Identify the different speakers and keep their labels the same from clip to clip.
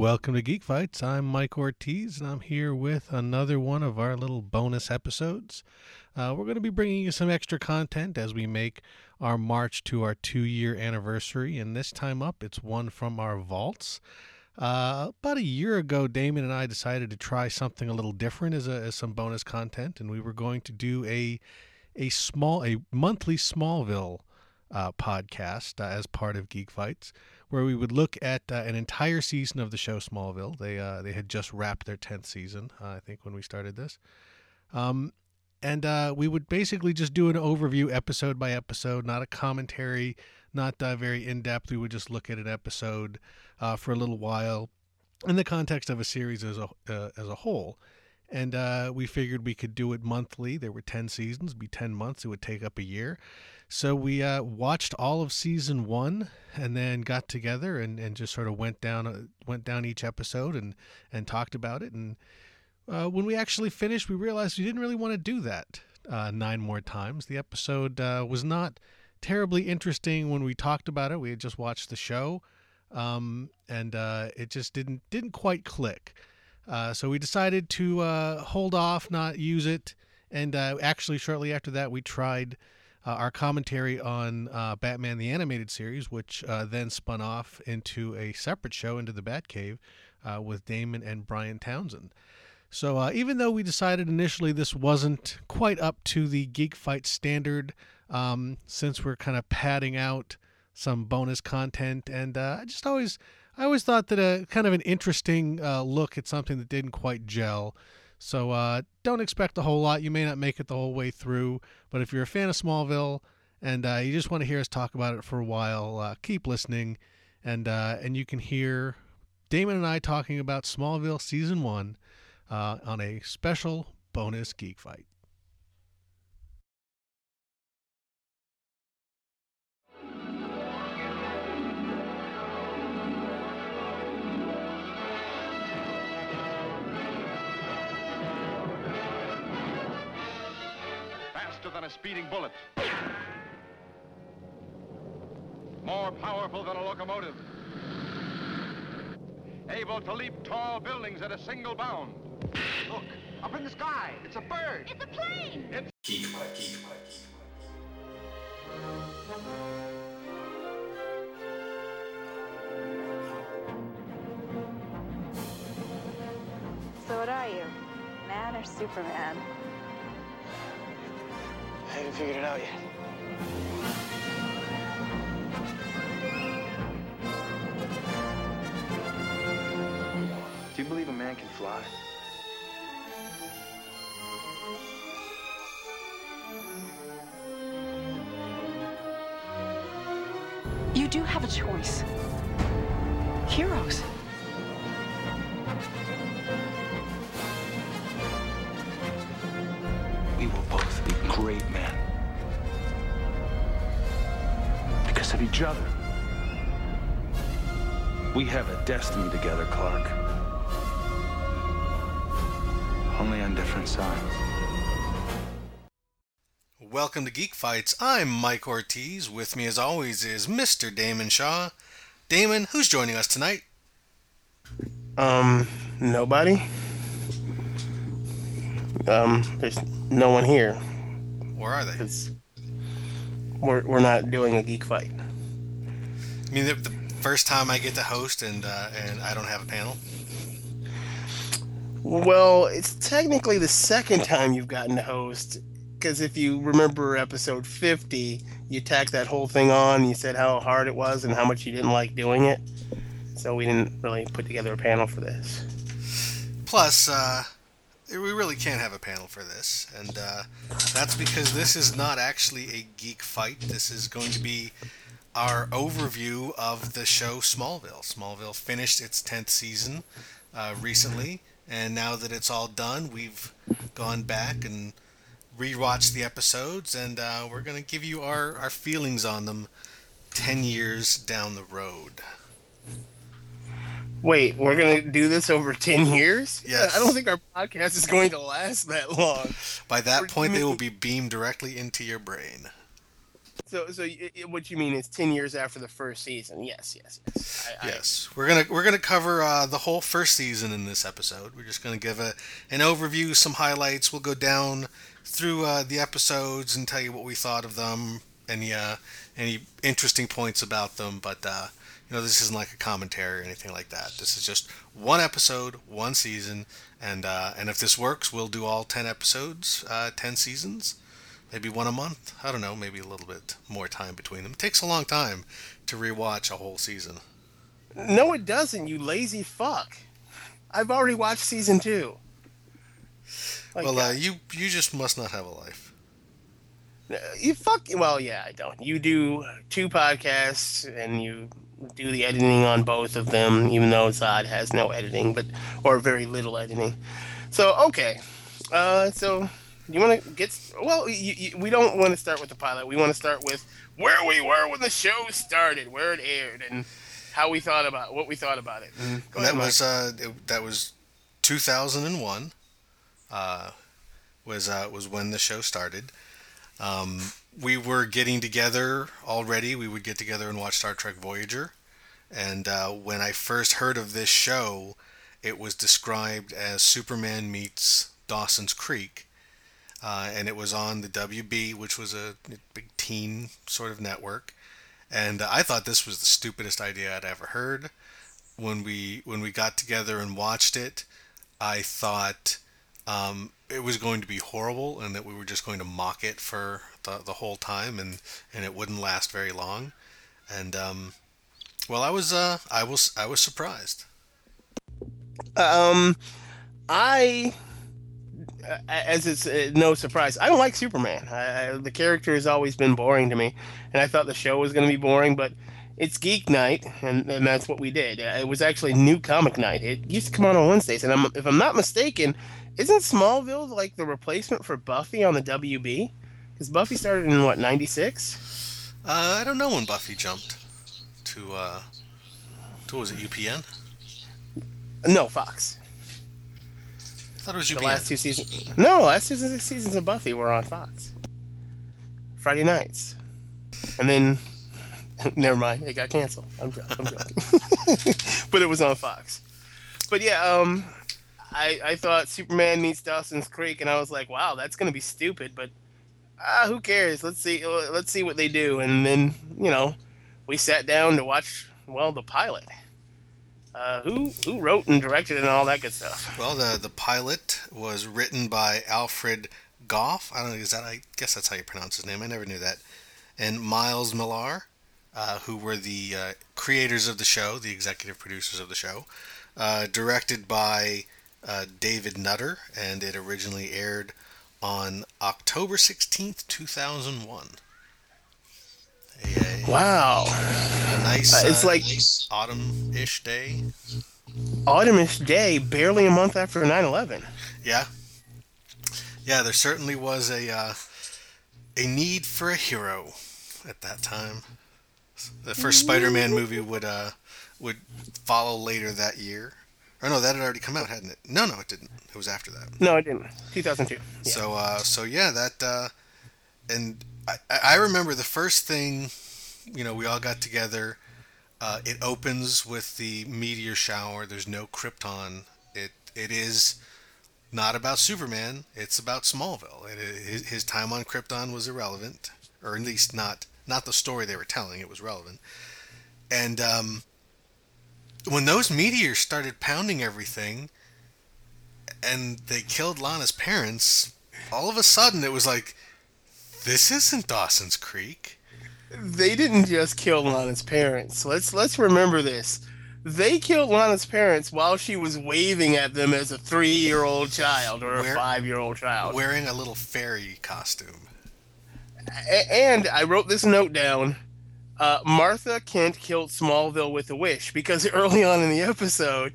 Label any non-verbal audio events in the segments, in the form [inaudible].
Speaker 1: Welcome to Geek Fights. I'm Mike Ortiz, and I'm here with another one of our little bonus episodes. Uh, we're going to be bringing you some extra content as we make our march to our two year anniversary, and this time up, it's one from our vaults. Uh, about a year ago, Damon and I decided to try something a little different as, a, as some bonus content, and we were going to do a a small, a monthly Smallville uh, podcast uh, as part of Geek Fights where we would look at uh, an entire season of the show Smallville. They uh, they had just wrapped their tenth season, uh, I think, when we started this. Um, and uh, we would basically just do an overview episode by episode, not a commentary, not uh, very in depth. We would just look at an episode uh, for a little while in the context of a series as a as a whole. And we figured we could do it monthly. There were ten seasons, be ten months. It would take up a year. So we uh, watched all of season one, and then got together and, and just sort of went down uh, went down each episode and and talked about it. And uh, when we actually finished, we realized we didn't really want to do that uh, nine more times. The episode uh, was not terribly interesting when we talked about it. We had just watched the show, um, and uh, it just didn't didn't quite click. so we decided to hold off, not use it. And actually, shortly after that, we tried uh, our commentary on uh, Batman the Animated Series, which uh, then spun off into a separate show, into the Batcave, uh, with Damon and Brian Townsend. So uh, even though we decided initially this wasn't quite up to the Geek Fight standard, um, since we're kind of padding out some bonus content, and uh, I just always, I always thought that a kind of an interesting look at something that didn't quite gel. So uh, don't expect a whole lot. You may not make it the whole way through, but if you're a fan of Smallville and uh, you just want to hear us talk about it for a while, uh, keep listening, and uh, and you can hear Damon and I talking about Smallville season one uh, on a special bonus geek fight.
Speaker 2: A speeding bullet. More powerful than a locomotive. Able to leap tall buildings at a single bound. Look, up in the sky. It's a bird.
Speaker 3: It's a plane.
Speaker 2: It's...
Speaker 4: Geek Fight, Geek Fight, Geek
Speaker 3: So what are you, man or Superman?
Speaker 5: I haven't figured it out yet.
Speaker 6: Do you believe a man can fly?
Speaker 7: You do have a choice. Heroes.
Speaker 6: Each other. We have a destiny together, Clark. Only on different sides.
Speaker 1: Welcome to Geek Fights. I'm Mike Ortiz. With me, as always, is Mr. Damon Shaw. Damon, who's joining us tonight?
Speaker 5: Um, nobody. Um, there's no one here.
Speaker 1: Where are they?
Speaker 5: It's we're we're not doing a geek fight.
Speaker 1: I mean, the, the first time I get to host and uh, and I don't have a panel.
Speaker 5: Well, it's technically the second time you've gotten to host. Because if you remember episode 50, you tacked that whole thing on. You said how hard it was and how much you didn't like doing it. So we didn't really put together a panel for this.
Speaker 1: Plus, uh, we really can't have a panel for this, and uh, that's because this is not actually a geek fight. This is going to be our overview of the show Smallville. Smallville finished its 10th season uh, recently, and now that it's all done, we've gone back and rewatched the episodes, and uh, we're going to give you our, our feelings on them 10 years down the road.
Speaker 5: Wait, we're gonna do this over ten years?
Speaker 1: Yes.
Speaker 5: I don't think our podcast is going to last that long.
Speaker 1: By that point, they will be beamed directly into your brain.
Speaker 5: So, so y- what you mean is ten years after the first season? Yes, yes, yes. I,
Speaker 1: Yes, we're gonna we're gonna cover uh, the whole first season in this episode. We're just gonna give a an overview, some highlights. We'll go down through uh, the episodes and tell you what we thought of them, any uh, any interesting points about them. But uh, you know, this isn't like a commentary or anything like that. This is just one episode, one season, and uh, and if this works, we'll do all ten episodes, uh, ten seasons. Maybe one a month. I don't know. Maybe a little bit more time between them. It takes a long time to rewatch a whole season.
Speaker 5: No, it doesn't. You lazy fuck. I've already watched season two. Like,
Speaker 1: well, uh,
Speaker 5: uh,
Speaker 1: you you just must not have a life.
Speaker 5: you fuck. Well, yeah, I don't. You do two podcasts and you do the editing on both of them, even though Zod has no editing, but or very little editing. So okay, uh, so you want to get? Well, you, you, we don't want to start with the pilot. We want to start with where we were when the show started, where it aired, and how we thought about what we thought about it. And go
Speaker 1: And
Speaker 5: ahead,
Speaker 1: that
Speaker 5: Mike.
Speaker 1: was uh, it, that was 2001. Uh, was uh, was when the show started. Um, we were getting together already. We would get together and watch Star Trek Voyager. And uh, when I first heard of this show, it was described as Superman meets Dawson's Creek. Uh, and it was on the WB, which was a big teen sort of network. And I thought this was the stupidest idea I'd ever heard. When we when we got together and watched it, I thought um, it was going to be horrible and that we were just going to mock it for the, the whole time and, and it wouldn't last very long. And um, well, I was uh, I was I was surprised.
Speaker 5: Um, I, as it's uh, no surprise, I don't like Superman. I, I, the character has always been boring to me, and I thought the show was going to be boring, but it's Geek Night, and, and that's what we did. Uh, It was actually New Comic Night. It used to come on on Wednesdays, and I'm, if I'm not mistaken, isn't Smallville like the replacement for Buffy on the WB? Because Buffy started in what '96.
Speaker 1: Uh, I don't know when Buffy jumped to uh, to what was it UPN?
Speaker 5: No, Fox.
Speaker 1: I thought it was
Speaker 5: The
Speaker 1: UPN.
Speaker 5: last two seasons. No, last two seasons of Buffy were on Fox. Friday nights, and then [laughs] never mind, it got canceled. I'm joking. I'm joking. [laughs] but it was on Fox. But yeah, um, I I thought Superman meets Dawson's Creek, and I was like, wow, that's gonna be stupid, but ah, who cares? Let's see, let's see what they do, and then you know, we sat down to watch well the pilot. Uh, who who wrote and directed and all that good stuff?
Speaker 1: Well, the the pilot was written by Alfred Gough. I don't know. Is that? I guess that's how you pronounce his name. I never knew that. And Miles Millar, uh, who were the uh, creators of the show, the executive producers of the show. Uh, directed by uh, David Nutter, and it originally aired on October sixteenth, two thousand one. A, a,
Speaker 5: Wow.
Speaker 1: a nice,
Speaker 5: Uh, it's
Speaker 1: uh,
Speaker 5: like
Speaker 1: autumn-ish day.
Speaker 5: autumnish day, barely a month after 9/11.
Speaker 1: Yeah. Yeah, there certainly was a uh, a need for a hero at that time. The first Spider-Man movie would uh would follow later that year. Or no, that had already come out, hadn't it? No, no, it didn't. It was after that.
Speaker 5: No, it didn't. 2002. Yeah.
Speaker 1: So uh so yeah, that uh and I I remember the first thing, you know, we all got together. Uh, it opens with the meteor shower. There's no Krypton. It it is not about Superman. It's about Smallville. It, his, his time on Krypton was irrelevant, or at least not not the story they were telling. It was relevant. And um, when those meteors started pounding everything, and they killed Lana's parents, all of a sudden it was like, this isn't Dawson's Creek.
Speaker 5: they didn't just kill Lana's parents. Let's let's remember this. They killed Lana's parents while she was waving at them as a three-year-old child or a five-year-old child.
Speaker 1: Wearing a little fairy costume.
Speaker 5: A- and I wrote this note down. Uh, Martha Kent killed Smallville with a wish because [laughs] early on in the episode,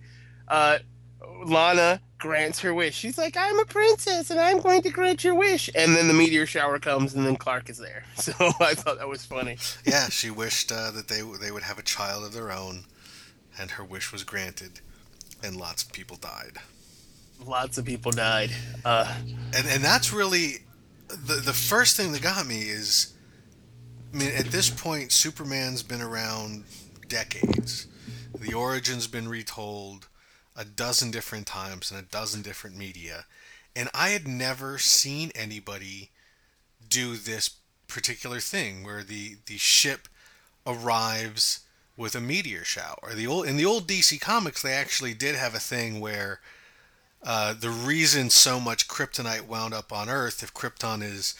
Speaker 5: uh, Lana grants her wish. She's like, "I'm a princess and I'm going to grant your wish." And then the meteor shower comes, and then Clark is there. [laughs] So I thought that was funny.
Speaker 1: Yeah, she wished uh, that they they would have a child of their own, and her wish was granted, and lots of people died.
Speaker 5: Lots of people died. Uh,
Speaker 1: And and that's really the the first thing that got me is I mean, at this point, Superman's been around decades. The origin's been retold a dozen different times in a dozen different media, and I had never seen anybody do this particular thing where the the ship arrives with a meteor shower. The old in the old DC comics, they actually did have a thing where uh, the reason so much kryptonite wound up on Earth, if Krypton is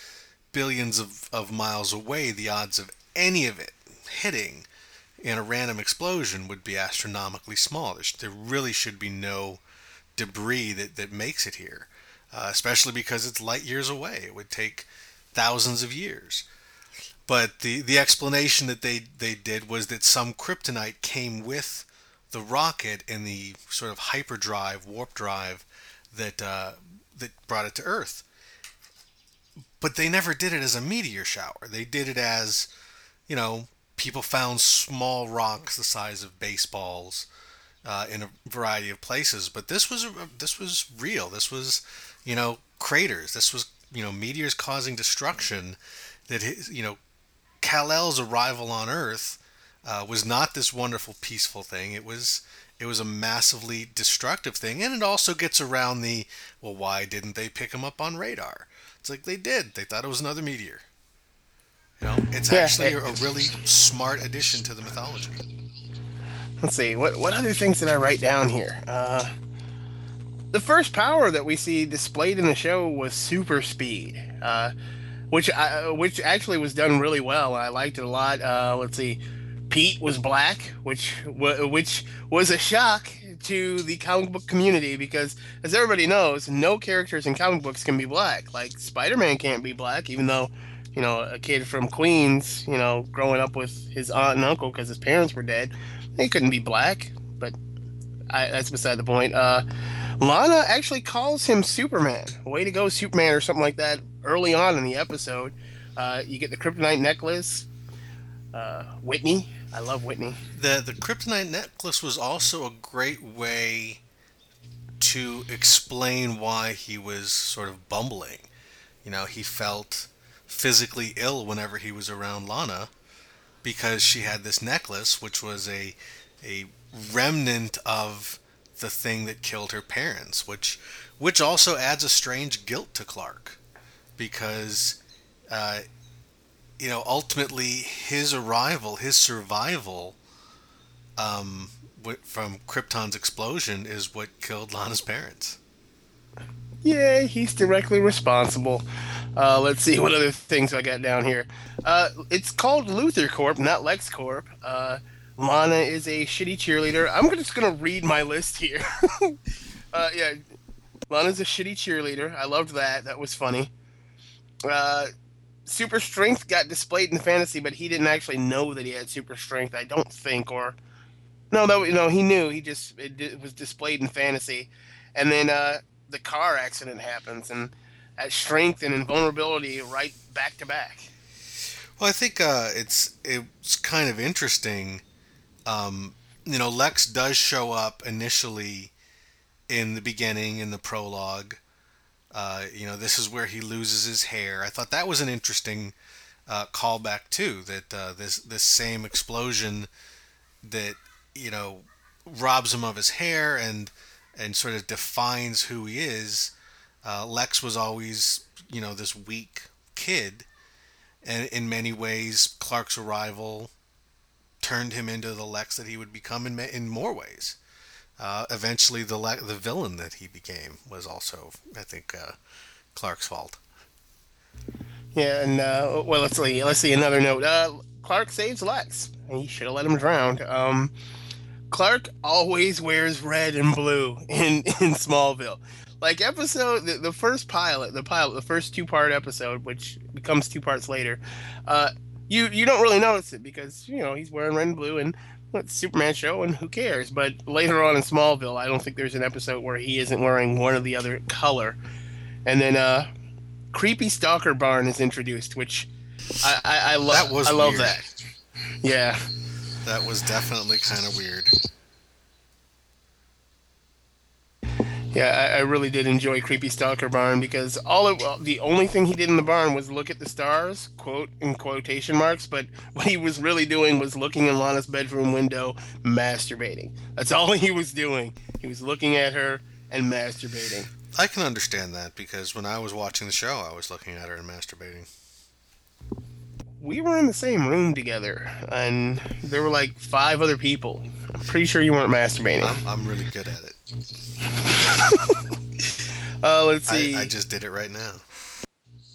Speaker 1: billions of, of miles away, the odds of any of it hitting in a random explosion would be astronomically small. There, really should be no debris that, that makes it here, uh, especially because it's light years away. It would take thousands of years. But the, the explanation that they, they did was that some kryptonite came with the rocket and the sort of hyperdrive, warp drive that uh, that brought it to Earth. But they never did it as a meteor shower. They did it as, you know, people found small rocks the size of baseballs uh, in a variety of places. But this was this was real. This was, you know, craters. This was you know meteors causing destruction. That you know Kal-El's arrival on Earth uh, was not this wonderful, peaceful thing. It was it was a massively destructive thing, and it also gets around the well, why didn't they pick him up on radar? It's like they did. They thought it was another meteor. You know, it's
Speaker 5: Yeah,
Speaker 1: actually
Speaker 5: it-
Speaker 1: a really smart addition to the mythology.
Speaker 5: Let's see. What what other things did I write down here? Uh, the first power that we see displayed in the show was super speed, uh, which I, which actually was done really well. I liked it a lot. Uh, let's see. Pete was black, which which was a shock to the comic book community because, as everybody knows, no characters in comic books can be black. Like Spider-Man can't be black, even though, you know, a kid from Queens, you know, growing up with his aunt and uncle because his parents were dead, he couldn't be black. But I, that's beside the point. Uh, Lana actually calls him Superman. Way to go, Superman, or something like that. Early on in the episode, uh, you get the kryptonite necklace. Uh, Whitney, I love Whitney.
Speaker 1: The the kryptonite necklace was also a great way to explain why he was sort of bumbling. You know, he felt physically ill whenever he was around Lana because she had this necklace which was a a remnant of the thing that killed her parents, which which also adds a strange guilt to Clark because uh, you know ultimately his arrival, his survival um, from Krypton's explosion is what killed Lana's parents.
Speaker 5: Yeah, he's directly responsible. Uh, let's see [laughs] what other things I got down here. Uh, it's called LuthorCorp, not Lex Corp. Uh, Lana is a shitty cheerleader. I'm just gonna read my list here. [laughs] uh, yeah, Lana's a shitty cheerleader. I loved that. That was funny. Uh, super strength got displayed in fantasy, but he didn't actually know that he had super strength. I don't think, or no, no, no, he knew. He just it, di- was displayed in fantasy, and then uh, the car accident happens, and that strength and invulnerability right back to back.
Speaker 1: Well, I think uh, it's it's kind of interesting. Um, you know, Lex does show up initially in the beginning in the prologue. Uh, you know, this is where he loses his hair. I thought that was an interesting uh, callback too. That uh, this this same explosion that you know robs him of his hair and and sort of defines who he is. Uh, Lex was always you know this weak kid and in many ways, Clark's arrival turned him into the Lex that he would become in in more ways. Uh, eventually, the Le- the villain that he became was also, I think, uh, Clark's fault.
Speaker 5: Yeah, and uh, well, let's see. Let's see another note. Uh, Clark saves Lex. He should have let him drown. Um, Clark always wears red and blue in [laughs] in Smallville. Like episode the, the first pilot, the pilot, the first two part episode, which becomes two parts later. Uh, you you don't really notice it because you know he's wearing red and blue and it's Superman show and who cares? But later on in Smallville, I don't think there's an episode where he isn't wearing one or the other color. And then uh, creepy stalker barn is introduced, which I I, I love.
Speaker 1: That was
Speaker 5: I love
Speaker 1: weird.
Speaker 5: that. Yeah.
Speaker 1: That was definitely kind of weird.
Speaker 5: Yeah, I, I really did enjoy Creepy Stalker Barn because all it, well, the only thing he did in the barn was look at the stars, quote in quotation marks. But [laughs] what he was really doing was looking in Lana's bedroom window, masturbating. That's all he was doing. He was looking at her and masturbating.
Speaker 1: I can understand that because when I was watching the show, I was looking at her and masturbating.
Speaker 5: We were in the same room together, and there were like five other people. I'm pretty sure you weren't masturbating.
Speaker 1: I'm, I'm really good at it.
Speaker 5: Uh, let's see.
Speaker 1: I, I just did it right now.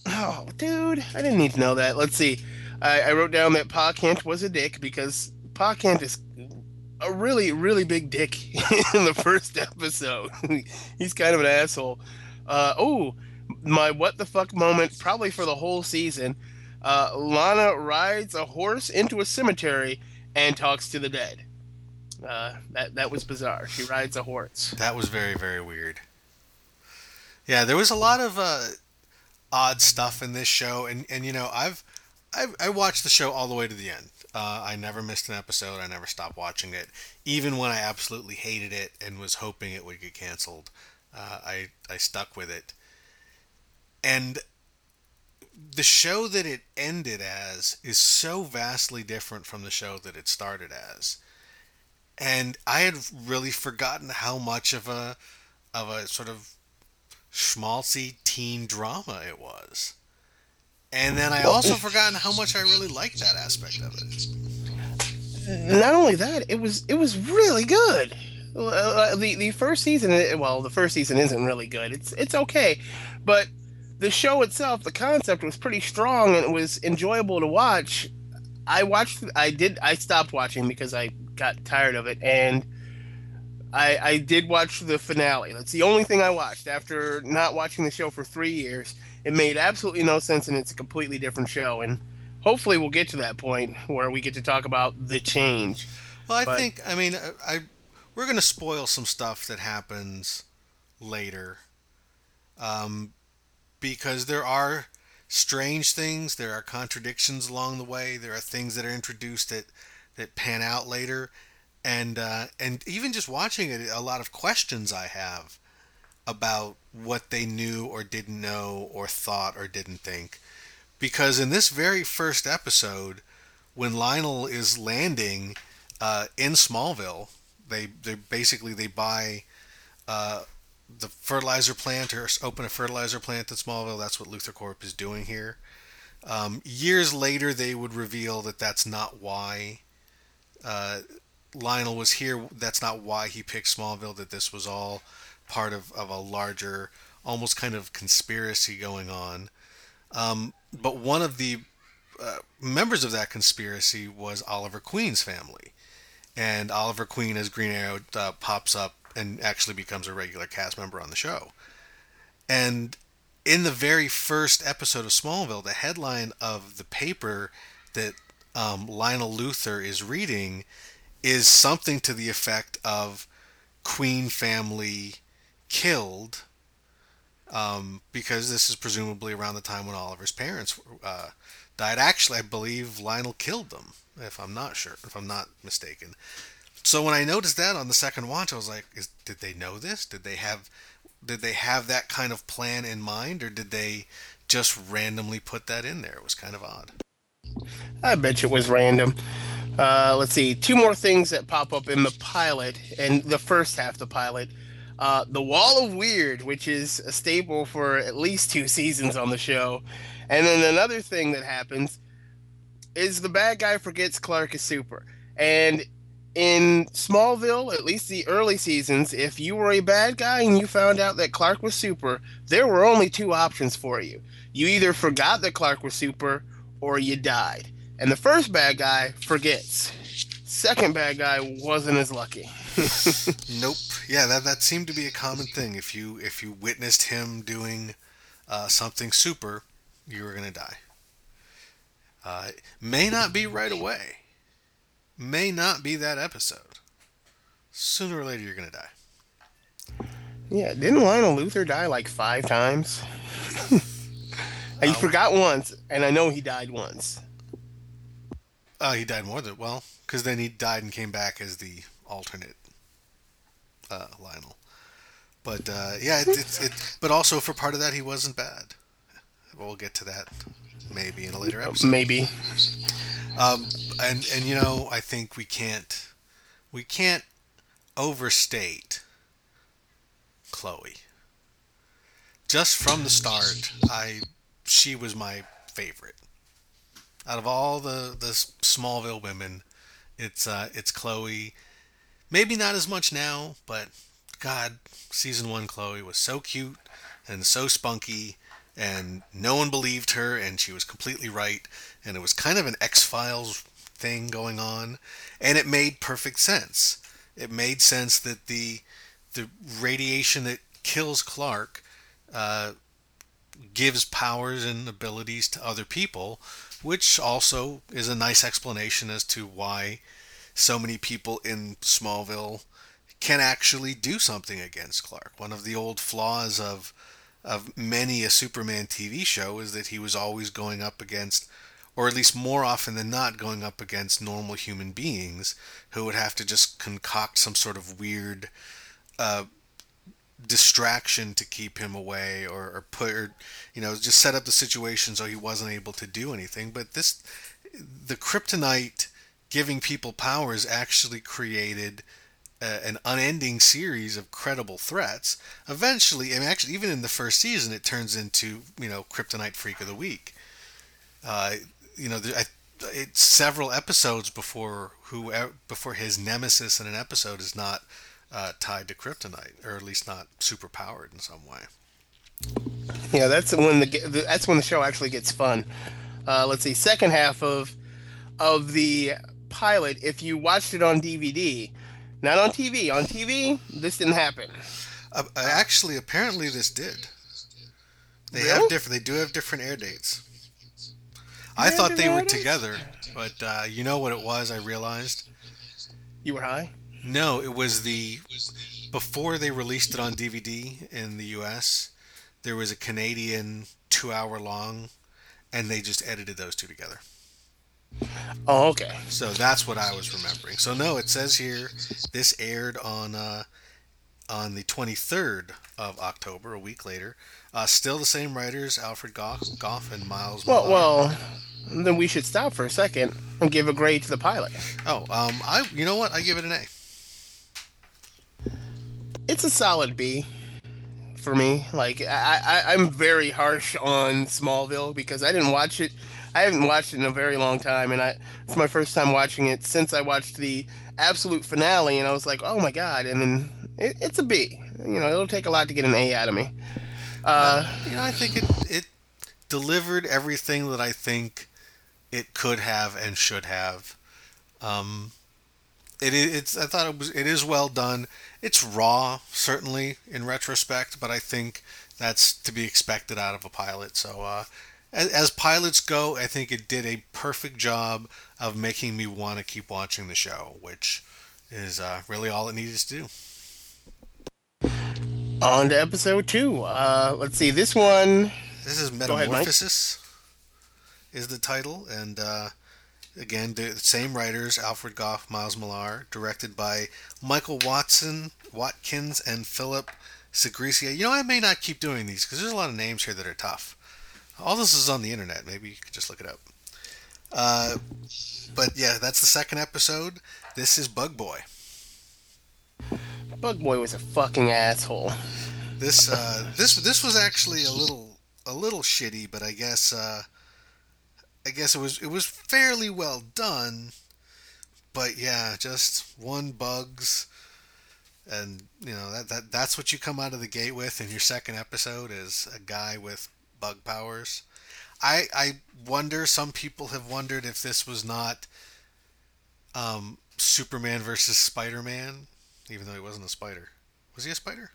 Speaker 5: Oh, dude, I didn't need to know that. Let's see. I, I wrote down that Pa Kent was a dick because Pa Kent is a really, really big dick [laughs] in the first episode. [laughs] He's kind of an asshole. Uh, oh, my what the fuck moment, probably for the whole season. Uh, Lana rides a horse into a cemetery and talks to the dead. Uh, that that was bizarre. She rides a horse.
Speaker 1: That was very, very weird. Yeah, there was a lot of uh, odd stuff in this show, and, and you know, I've, I've I watched the show all the way to the end. Uh, I never missed an episode. I never stopped watching it, even when I absolutely hated it and was hoping it would get canceled. Uh, I I stuck with it, and the show that it ended as is so vastly different from the show that it started as and I had really forgotten how much of a of a sort of schmaltzy teen drama it was. And then I also forgotten how much I really liked that aspect of it.
Speaker 5: Not only that, it was it was really good. Uh, the the first season, well, the first season isn't really good. It's it's okay, but the show itself, the concept was pretty strong and it was enjoyable to watch. I watched. I did. I stopped watching because I got tired of it, and I I did watch the finale. That's the only thing I watched after not watching the show for three years. It made absolutely no sense, and it's a completely different show. And hopefully, we'll get to that point where we get to talk about the change.
Speaker 1: Well, I
Speaker 5: But-
Speaker 1: think I mean I, I we're gonna spoil some stuff that happens later, um, because there are strange things, there are contradictions along the way, there are things that are introduced that that pan out later, and uh, and even just watching it, a lot of questions I have about what they knew or didn't know or thought or didn't think, because in this very first episode, when Lionel is landing uh, in Smallville, they they basically they buy uh, the fertilizer plant or open a fertilizer plant in Smallville. That's what LuthorCorp is doing here. Um, years later, they would reveal that that's not why uh, Lionel was here. That's not why he picked Smallville. That this was all part of, of a larger, almost kind of conspiracy going on. Um, but one of the uh, members of that conspiracy was Oliver Queen's family. And Oliver Queen, as Green Arrow, uh, pops up and actually becomes a regular cast member on the show. And in the very first episode of Smallville, the headline of the paper that um, Lionel Luthor is reading is something to the effect of Queen family killed um, because this is presumably around the time when Oliver's parents uh, died. Actually, I believe Lionel killed them, if I'm not sure, if I'm not mistaken. So when I noticed that on the second watch, I was like, is, "Did they know this? Did they have, did they have that kind of plan in mind, or did they just randomly put that in there?" It was kind of odd.
Speaker 5: I bet you it was random. Uh, let's see. Two more things that pop up in the pilot and the first half the pilot. Uh, the Wall of Weird, which is a staple for at least two seasons on the show. And then another thing that happens is the bad guy forgets Clark is super. And in Smallville, at least the early seasons, if you were a bad guy and you found out that Clark was super, there were only two options for you. You either forgot that Clark was super or you died. And the first bad guy forgets. Second bad guy wasn't as lucky. [laughs] [laughs]
Speaker 1: Nope. Yeah, that that seemed to be a common thing. If you if you witnessed him doing uh, something super, you were gonna die. Uh, may not be right away. May not be that episode. Sooner or later, you're gonna die.
Speaker 5: Yeah, didn't Lionel Luthor die like five times? [laughs] I
Speaker 1: Oh.
Speaker 5: forgot once, and I know he died once.
Speaker 1: Uh, he died more than well, because then he died and came back as the alternate uh, Lionel. But uh, yeah, it, it, it, but also for part of that, he wasn't bad. We'll get to that maybe in a later episode.
Speaker 5: Maybe.
Speaker 1: Um, and and you know, I think we can't we can't overstate Chloe. Just from the start, I she was my favorite. Out of all the the Smallville women, it's uh, it's Chloe. Maybe not as much now, but God, season one Chloe was so cute and so spunky, and no one believed her, and she was completely right, and it was kind of an X Files thing going on, and it made perfect sense. It made sense that the the radiation that kills Clark uh, gives powers and abilities to other people, which also is a nice explanation as to why so many people in Smallville can actually do something against Clark. One of the old flaws of of many a Superman TV show is that he was always going up against or at least more often than not going up against normal human beings who would have to just concoct some sort of weird uh, distraction to keep him away or, or put or, you know just set up the situation so he wasn't able to do anything. But this the kryptonite giving people powers actually created a, an unending series of credible threats eventually and actually even in the first season it turns into you know kryptonite freak of the week uh, you know I, it's several episodes before who before his nemesis in an episode is not uh, tied to kryptonite, or at least not super powered in some way.
Speaker 5: Yeah, that's when the that's when the show actually gets fun. Uh, let's see, second half of of the pilot. If you watched it on DVD, not on TV, on TV, this didn't happen.
Speaker 1: Uh, actually, apparently, this did. They
Speaker 5: Really?
Speaker 1: have different. They do have different air dates. I thought they were
Speaker 5: dates?
Speaker 1: together, but uh, you know what it was? I realized.
Speaker 5: You were high.
Speaker 1: No, it was the before they released it on DVD in the U.S. There was a Canadian two-hour long, and they just edited those two together.
Speaker 5: Oh, okay.
Speaker 1: So that's what I was remembering. So no, it says here this aired on uh, on the 23rd of October, a week later. Uh, still the same writers, Alfred Gough, Gough and Miles.
Speaker 5: Well,
Speaker 1: Millar.
Speaker 5: well, then we should stop for a second and give a grade to the pilot.
Speaker 1: Oh, um, I you know what? I give it an A.
Speaker 5: It's a solid B for me. Like I, I, I'm very harsh on Smallville because I didn't watch it. I haven't watched it in a very long time, and I it's my first time watching it since I watched the absolute finale, and I was like, oh my god! And then it, it's a B. You know, it'll take a lot to get an A out of me. Uh,
Speaker 1: You know, I think it it delivered everything that I think it could have and should have. Um, it it's I thought it was it is well done. It's raw, certainly in retrospect, but I think that's to be expected out of a pilot. So, uh, as, as pilots go, I think it did a perfect job of making me want to keep watching the show, which is uh, really all it needed to do.
Speaker 5: on to episode two. Uh, let's see. This one.
Speaker 1: This is
Speaker 5: Go ahead,
Speaker 1: Metamorphosis is the title, and uh, again, the same writers, Alfred Gough, Miles Millar, directed by Michael Watson, Watkins, and Philip Sgriccia. You know, I may not keep doing these because there's a lot of names here that are tough. All this is on the internet. Maybe you could just look it up. Uh, but yeah, that's the second episode. This is Bug Boy.
Speaker 5: Bug Boy was a fucking asshole.
Speaker 1: This uh, this this was actually a little a little shitty, but I guess uh, I guess it was it was fairly well done. But yeah, just one bugs, and you know that, that that's what you come out of the gate with in your second episode is a guy with bug powers. I I wonder. Some people have wondered if this was not um, Superman versus Spider Man, even though he wasn't a spider. Was he a spider?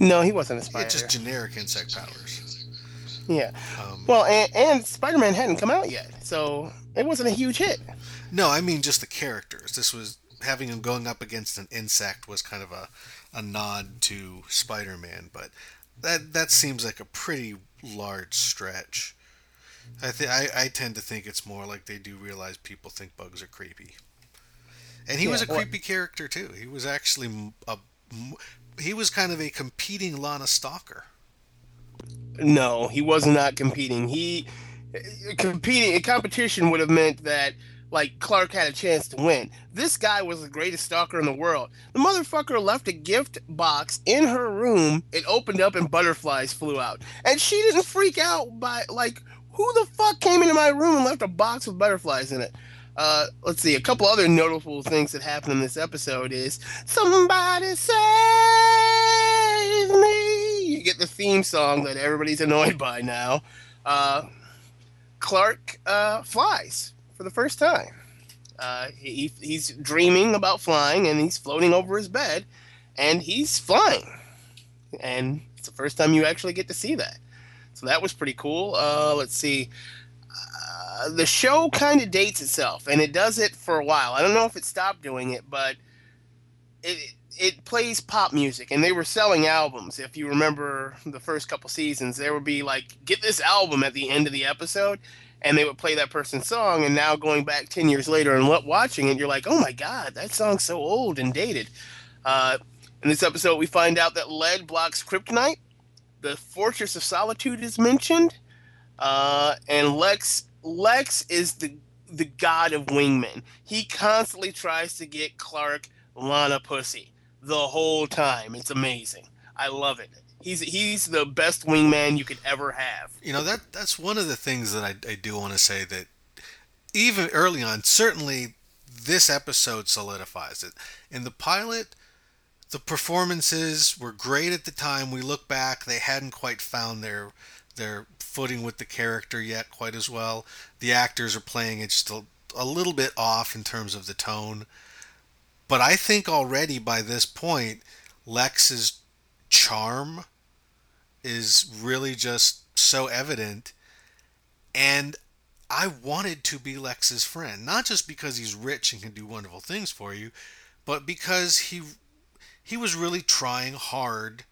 Speaker 5: No, he wasn't a spider.
Speaker 1: It's just generic insect powers.
Speaker 5: yeah.
Speaker 1: Um,
Speaker 5: Well, and, and Spider-Man hadn't come out yet, so it wasn't a huge hit.
Speaker 1: no, I mean just the characters. This was having him going up against an insect was kind of a, a nod to Spider-Man, but that that seems like a pretty large stretch. I think I, tend to think it's more like they do realize people think bugs are creepy. And he was a
Speaker 5: Yeah, well-
Speaker 1: creepy character too. He was actually a, he was kind of a competing Lana Stalker.
Speaker 5: No, he was not competing. He uh, competing. Competition would have meant that like Clark had a chance to win. This guy was the greatest stalker in the world. The motherfucker left a gift box in her room. It opened up and butterflies flew out, and she didn't freak out by like who the fuck came into my room and left a box with butterflies in it. Uh, let's see. A couple other notable things that happened in this episode is somebody save me. You get the theme song that everybody's [laughs] annoyed by now. Uh, Clark uh, flies for the first time. Uh, he, he's dreaming about flying and he's floating over his bed and he's flying. And it's the first time you actually get to see that. So that was pretty cool. Uh, let's see. Uh, the show kind of dates itself, and it does it for a while. I don't know if it stopped doing it, but it it plays pop music, and they were selling albums. If you remember the first couple seasons, there would be like, "Get this album" at the end of the episode, and they would play that person's song. And now going back ten years later and watching it, you're like, "Oh my god, that song's so old and dated." Uh, in this episode, we find out that lead blocks kryptonite. The Fortress of Solitude is mentioned, uh, and Lex Lex is the the god of wingmen. He constantly tries to get Clark Lana pussy the whole time. It's amazing. I love it. He's he's the best wingman you could ever have.
Speaker 1: You know that that's one of the things that I, I do want to say that even early on, certainly this episode solidifies it. In the pilot, the performances were great at the time. We look back, they hadn't quite found their their footing with the character yet quite as well. The actors are playing it just a, a little bit off in terms of the tone. But I think already by this point, Lex's charm is really just so evident. And I wanted to be Lex's friend, not just because he's rich and can do wonderful things for you, but because he he was really trying hard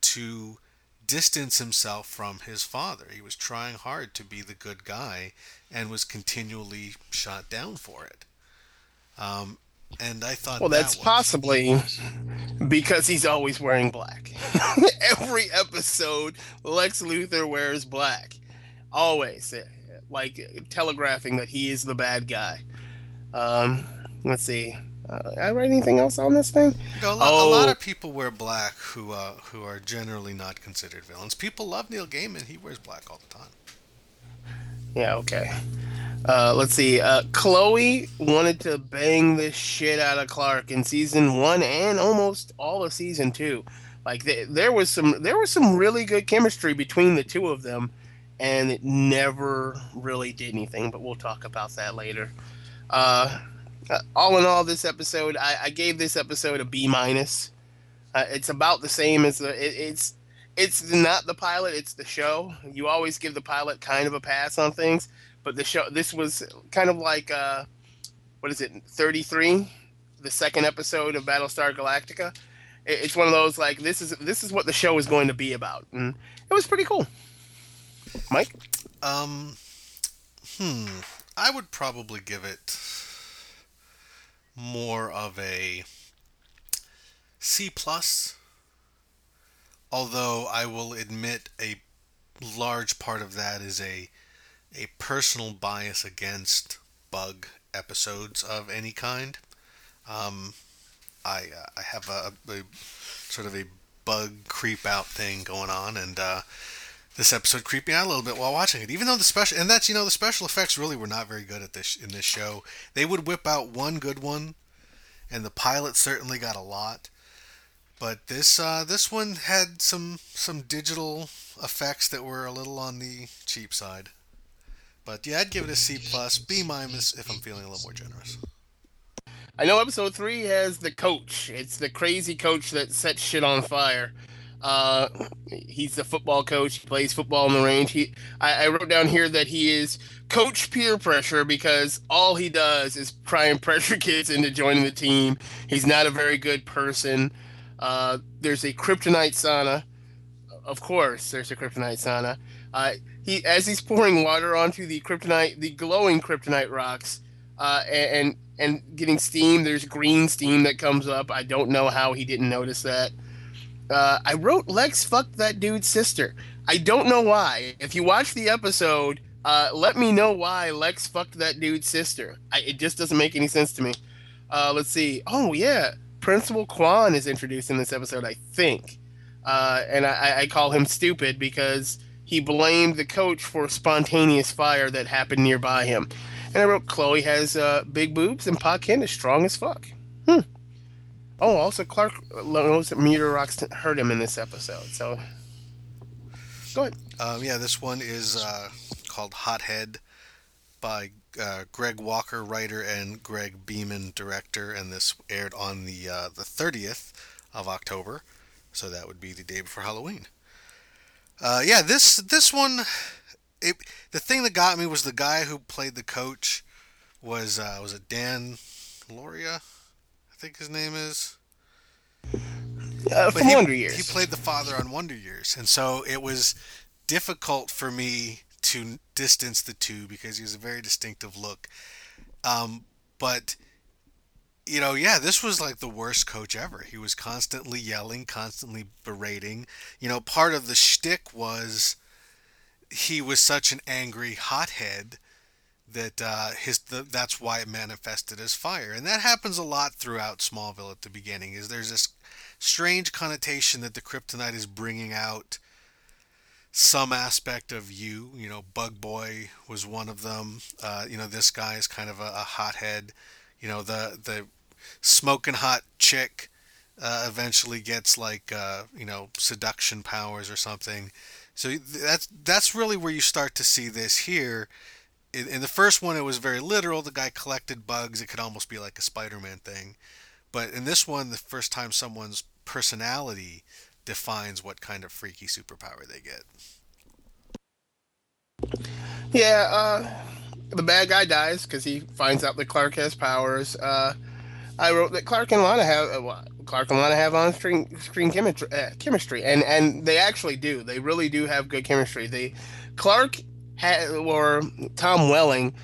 Speaker 1: to distance himself from his father. He was trying hard to be the good guy and was continually shot down for it. Um, and I thought,
Speaker 5: well, that's
Speaker 1: that was...
Speaker 5: possibly [laughs] because he's always wearing black. [laughs] Every episode, Lex Luthor wears black, always, eh, like telegraphing that he is the bad guy. Um, let's see. Uh, I write anything else on this thing?
Speaker 1: You know, a, lot, oh. a, lot, of people wear black who uh, who are generally not considered villains. People love Neil Gaiman. He wears black all the time.
Speaker 5: Yeah. Okay. Uh, let's see. Uh, Chloe wanted to bang the shit out of Clark in season one and almost all of season two. Like there was some there was some really good chemistry between the two of them, and it never really did anything. But we'll talk about that later. Uh, uh, all in all, this episode, I, I gave this episode a B minus. Uh, it's about the same as the. It, it's it's not the pilot; it's the show. You always give the pilot kind of a pass on things, but the show. This was kind of like uh, what is it? Thirty three, the second episode of Battlestar Galactica. It, it's one of those like this is this is what the show is going to be about, and it was pretty cool. Mike,
Speaker 1: um, hmm, I would probably give it more of a C plus. Although I will admit a large part of that is a a personal bias against bug episodes of any kind. Um, I uh, I have a, a, sort of a bug creep out thing going on, and uh, this episode creeped me out a little bit while watching it. Even though the special and that's you know the special effects really were not very good at this in this show. They would whip out one good one, and the pilot certainly got a lot. But this uh, this one had some some digital effects that were a little on the cheap side. But yeah, I'd give it a C plus, B minus if I'm feeling a little more generous.
Speaker 5: I know episode three has the coach. It's the crazy coach that sets shit on fire. Uh, he's the football coach. He plays football in the range. He, I, I, wrote down here that he is coach peer pressure because all he does is try and [laughs] pressure kids into joining the team. He's not a very good person. Uh, there's a kryptonite sauna. Of course, there's a kryptonite sauna. Uh, he, as he's pouring water onto the kryptonite, the glowing kryptonite rocks, uh, and and getting steam. There's green steam that comes up. I don't know how he didn't notice that. Uh, I wrote Lex fucked that dude's sister. I don't know why. If you watch the episode, uh, let me know why Lex fucked that dude's sister. I, it just doesn't make any sense to me. Uh, let's see. Oh yeah, Principal Kwan is introduced in this episode, I think, uh, and I, I call him stupid because he blamed the coach for a spontaneous fire that happened nearby him. And I wrote Chloe has uh, big boobs and Pa Kent is strong as fuck. Hmm. Oh, also Clark knows that Meteor Rocks hurt him in this episode. So go ahead.
Speaker 1: Um, yeah, this one is uh, called Hothead by uh, Greg Walker, writer, and Greg Beeman, director, and this aired on the uh, the 30th of October, so that would be the day before Halloween. Uh, yeah, this this one, it, the thing that got me was the guy who played the coach was uh, was it Dan Lauria, I think his name is.
Speaker 5: Uh, from
Speaker 1: he,
Speaker 5: Wonder Years.
Speaker 1: He played the father on Wonder Years, and so it was difficult for me to distance the two because he has a very distinctive look. Um, but you know, yeah, this was like the worst coach ever. He was constantly yelling, constantly berating. You know, part of the shtick was he was such an angry hothead that uh, his the, that's why it manifested as fire, and that happens a lot throughout Smallville at the beginning. Is there's this strange connotation that the kryptonite is bringing out some aspect of you. You know, Bug Boy was one of them. Uh, you know, this guy is kind of a, a hothead. You know, the the smoking hot chick uh, eventually gets like uh, you know seduction powers or something. So that's that's really where you start to see this here. In, in the first one, it was very literal. The guy collected bugs. It could almost be like a Spider-Man thing. But in this one, the first time someone's personality defines what kind of freaky superpower they get.
Speaker 5: Yeah, uh, the bad guy dies because he finds out that Clark has powers. Uh, I wrote that Clark and Lana have uh, Clark and Lana have on screen screen chemistry, uh, chemistry, and and they actually do. They really do have good chemistry. They Clark had or Tom Welling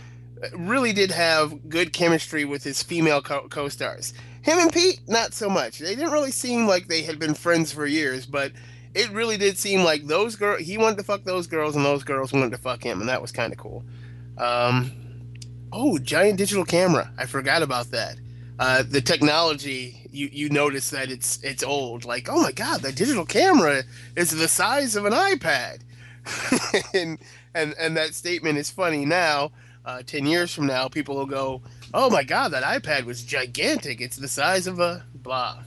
Speaker 5: really did have good chemistry with his female co- stars Him and Pete, not so much. They didn't really seem like they had been friends for years, but it really did seem like those girls. He wanted to fuck those girls, and those girls wanted to fuck him, and that was kind of cool. Um, oh, giant digital camera! I forgot about that. Uh, the technology, you you notice that it's it's old. Like, oh my god, that digital camera is the size of an iPad, [laughs] and and and that statement is funny now. Uh, Ten years from now, people will go, "Oh my god, that iPad was gigantic. It's the size of a blah."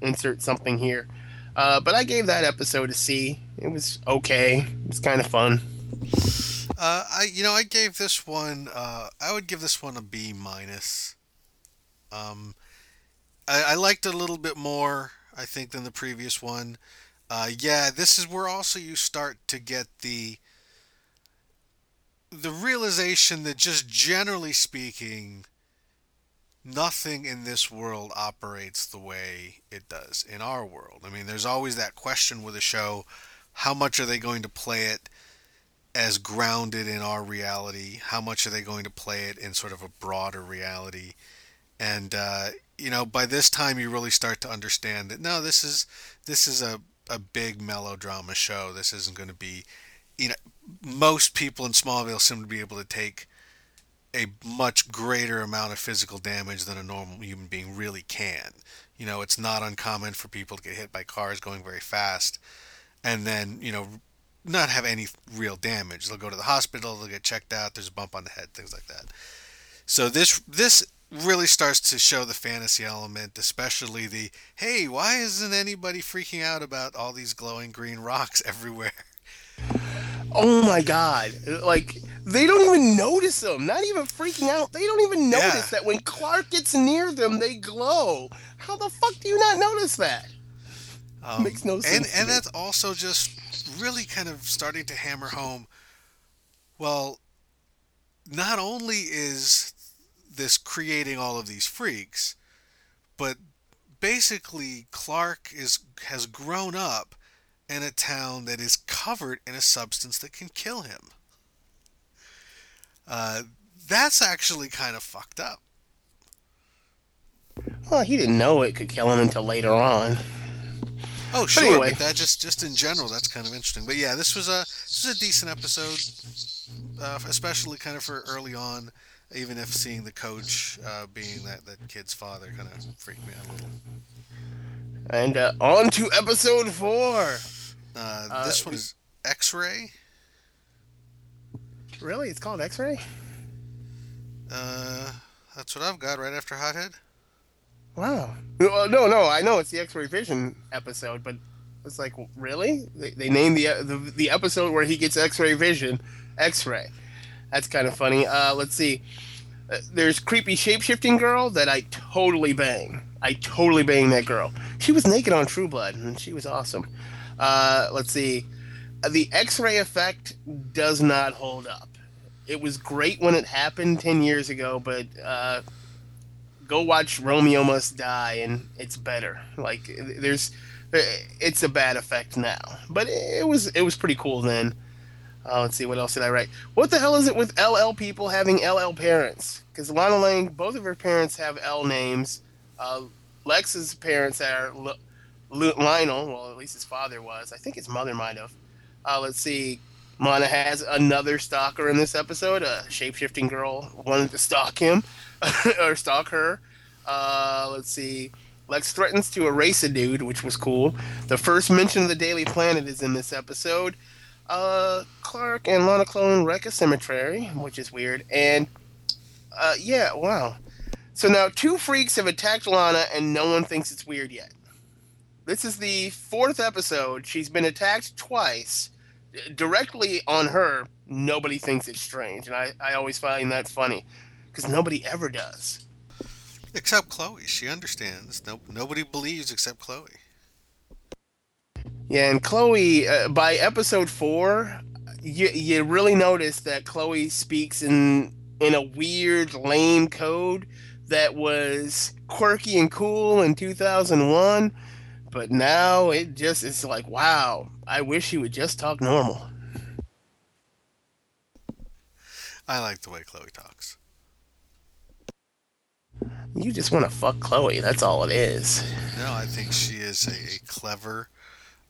Speaker 5: Insert something here. Uh, but I gave that episode a C. It was okay. It was kind of fun.
Speaker 1: Uh, I you know I gave this one. Uh, I would give this one a B minus. Um, I, I liked it a little bit more, I think, than the previous one. Uh, yeah, this is where also you start to get the the realization that just generally speaking, nothing in this world operates the way it does in our world. I mean, there's always that question with a show how much are they going to play it as grounded in our reality? How much are they going to play it in sort of a broader reality? And, uh, you know, by this time you really start to understand that no, this is this is a, a big melodrama show. This isn't going to be, you know, most people in Smallville seem to be able to take a much greater amount of physical damage than a normal human being really can. You know, it's not uncommon for people to get hit by cars going very fast and then, you know, not have any real damage. They'll go to the hospital, they'll get checked out, there's a bump on the head, things like that. So this this really starts to show the fantasy element, especially the hey, why isn't anybody freaking out about all these glowing green rocks [laughs] everywhere?
Speaker 5: Oh my god. Like they don't even notice them. Not even freaking out. They don't even notice yeah. that when Clark gets near them, they glow. How the fuck do you not notice that? Um, Makes no sense.
Speaker 1: And and that's also just really kind of starting to hammer home. Well, not only is this creating all of these freaks, but basically Clark is has grown up in a town that is covered in a substance that can kill him. Uh, that's actually kind of fucked up.
Speaker 5: Well, he didn't know it could kill him until later on.
Speaker 1: Oh, sure.
Speaker 5: anyway.
Speaker 1: But that just just in general, that's kind of interesting. But yeah, this was a this was a decent episode, uh, especially kind of for early on. Even if seeing the coach uh, being that that kid's father kind of freaked me out a little.
Speaker 5: And uh, on to episode four.
Speaker 1: Uh,
Speaker 5: Uh,
Speaker 1: this one is X-ray.
Speaker 5: Really? It's called X-ray?
Speaker 1: Uh, that's what I've got right after Hothead.
Speaker 5: Wow. No, no, no. I know it's the X-ray vision episode, but it's like, really? They, they named the, the the episode where he gets X-ray vision, X-ray. That's kind of funny. Uh, let's see. Uh, there's creepy shape-shifting girl that I totally bang. I totally bang that girl. She was naked on True Blood, and she was awesome. Uh, let's see. Uh, The X-ray effect does not hold up. It was great when it happened ten years ago, but uh, go watch Romeo Must Die, and it's better. Like there's, it's a bad effect now, but it was it was pretty cool then. Uh, let's see, what else did I write? What the hell is it with LL people having LL parents? Because Lana Lang, both of her parents have L names. Uh, Lex's parents are L- L- Lionel. Well, at least his father was. I think his mother might have. Uh, let's see. Lana has another stalker in this episode. A shape-shifting girl wanted to stalk him [laughs] or stalk her. Uh, let's see. Lex threatens to erase a dude, which was cool. The first mention of the Daily Planet is in this episode. Uh, Clark and Lana Clone wreck a cemetery, which is weird. And uh, yeah, wow. So now two freaks have attacked Lana, and no one thinks it's weird yet. This is the fourth episode. She's been attacked twice, directly on her. Nobody thinks it's strange, and I, I always find that funny because nobody ever does.
Speaker 1: Except Chloe, she understands. No, nobody believes except Chloe.
Speaker 5: Yeah, and Chloe, uh, by episode four, you, you really notice that Chloe speaks in in a weird, lame code that was quirky and cool in 2001, but now it just it's like, wow, I wish he would just talk normal.
Speaker 1: I like the way Chloe talks.
Speaker 5: You just want to fuck Chloe. That's all it is.
Speaker 1: No, I think she is a, a clever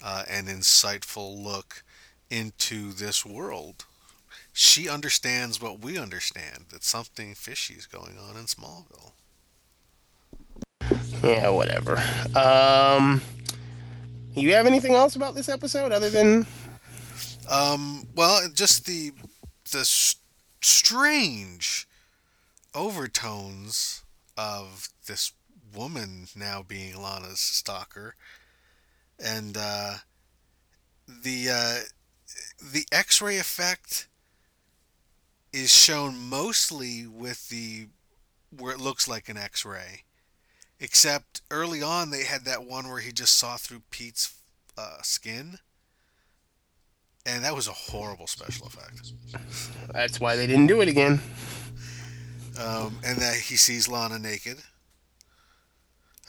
Speaker 1: uh, and insightful look into this world. She understands what we understand that something fishy is going on in Smallville.
Speaker 5: Yeah, whatever. Um, you have anything else about this episode other than
Speaker 1: Um, well, just the the s- strange overtones of this woman now being Lana's stalker, and uh, the uh, the X-ray effect is shown mostly with the where it looks like an X-ray, except early on they had that one where he just saw through Pete's uh, skin. And that was a horrible special effect.
Speaker 5: that's why they didn't do it again?
Speaker 1: Um, and that he sees Lana naked.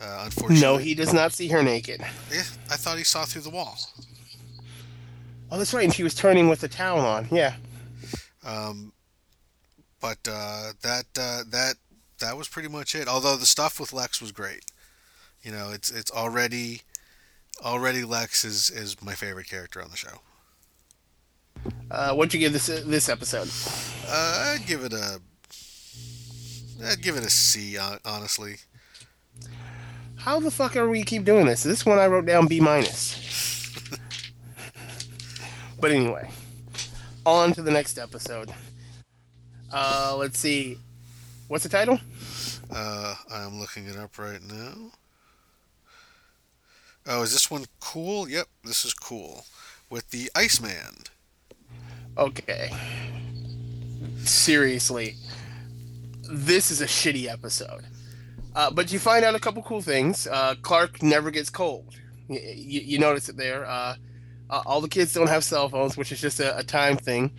Speaker 1: Uh, unfortunately,
Speaker 5: No, he does not see her naked.
Speaker 1: Yeah, I thought he saw through the wall.
Speaker 5: Oh, that's right, and she was turning with the towel on. Yeah.
Speaker 1: Um, but uh, that uh, that that was pretty much it. Although the stuff with Lex was great. You know, it's it's already already Lex is is my favorite character on the show.
Speaker 5: Uh, what'd you give this this episode?
Speaker 1: Uh, I'd give it a I'd give it a C. Honestly,
Speaker 5: How the fuck are we keep doing this? This one I wrote down B minus. but anyway, on to the next episode. Uh, let's see. What's the title?
Speaker 1: uh, I'm looking it up right now. Oh, is this one cool? Yep, this is cool. With the Iceman.
Speaker 5: Okay. Seriously, this is a shitty episode. Uh, but you find out a couple cool things. Uh, Clark never gets cold. You, you, you notice it there. Uh, uh, all the kids don't have cell phones, which is just a, a time thing.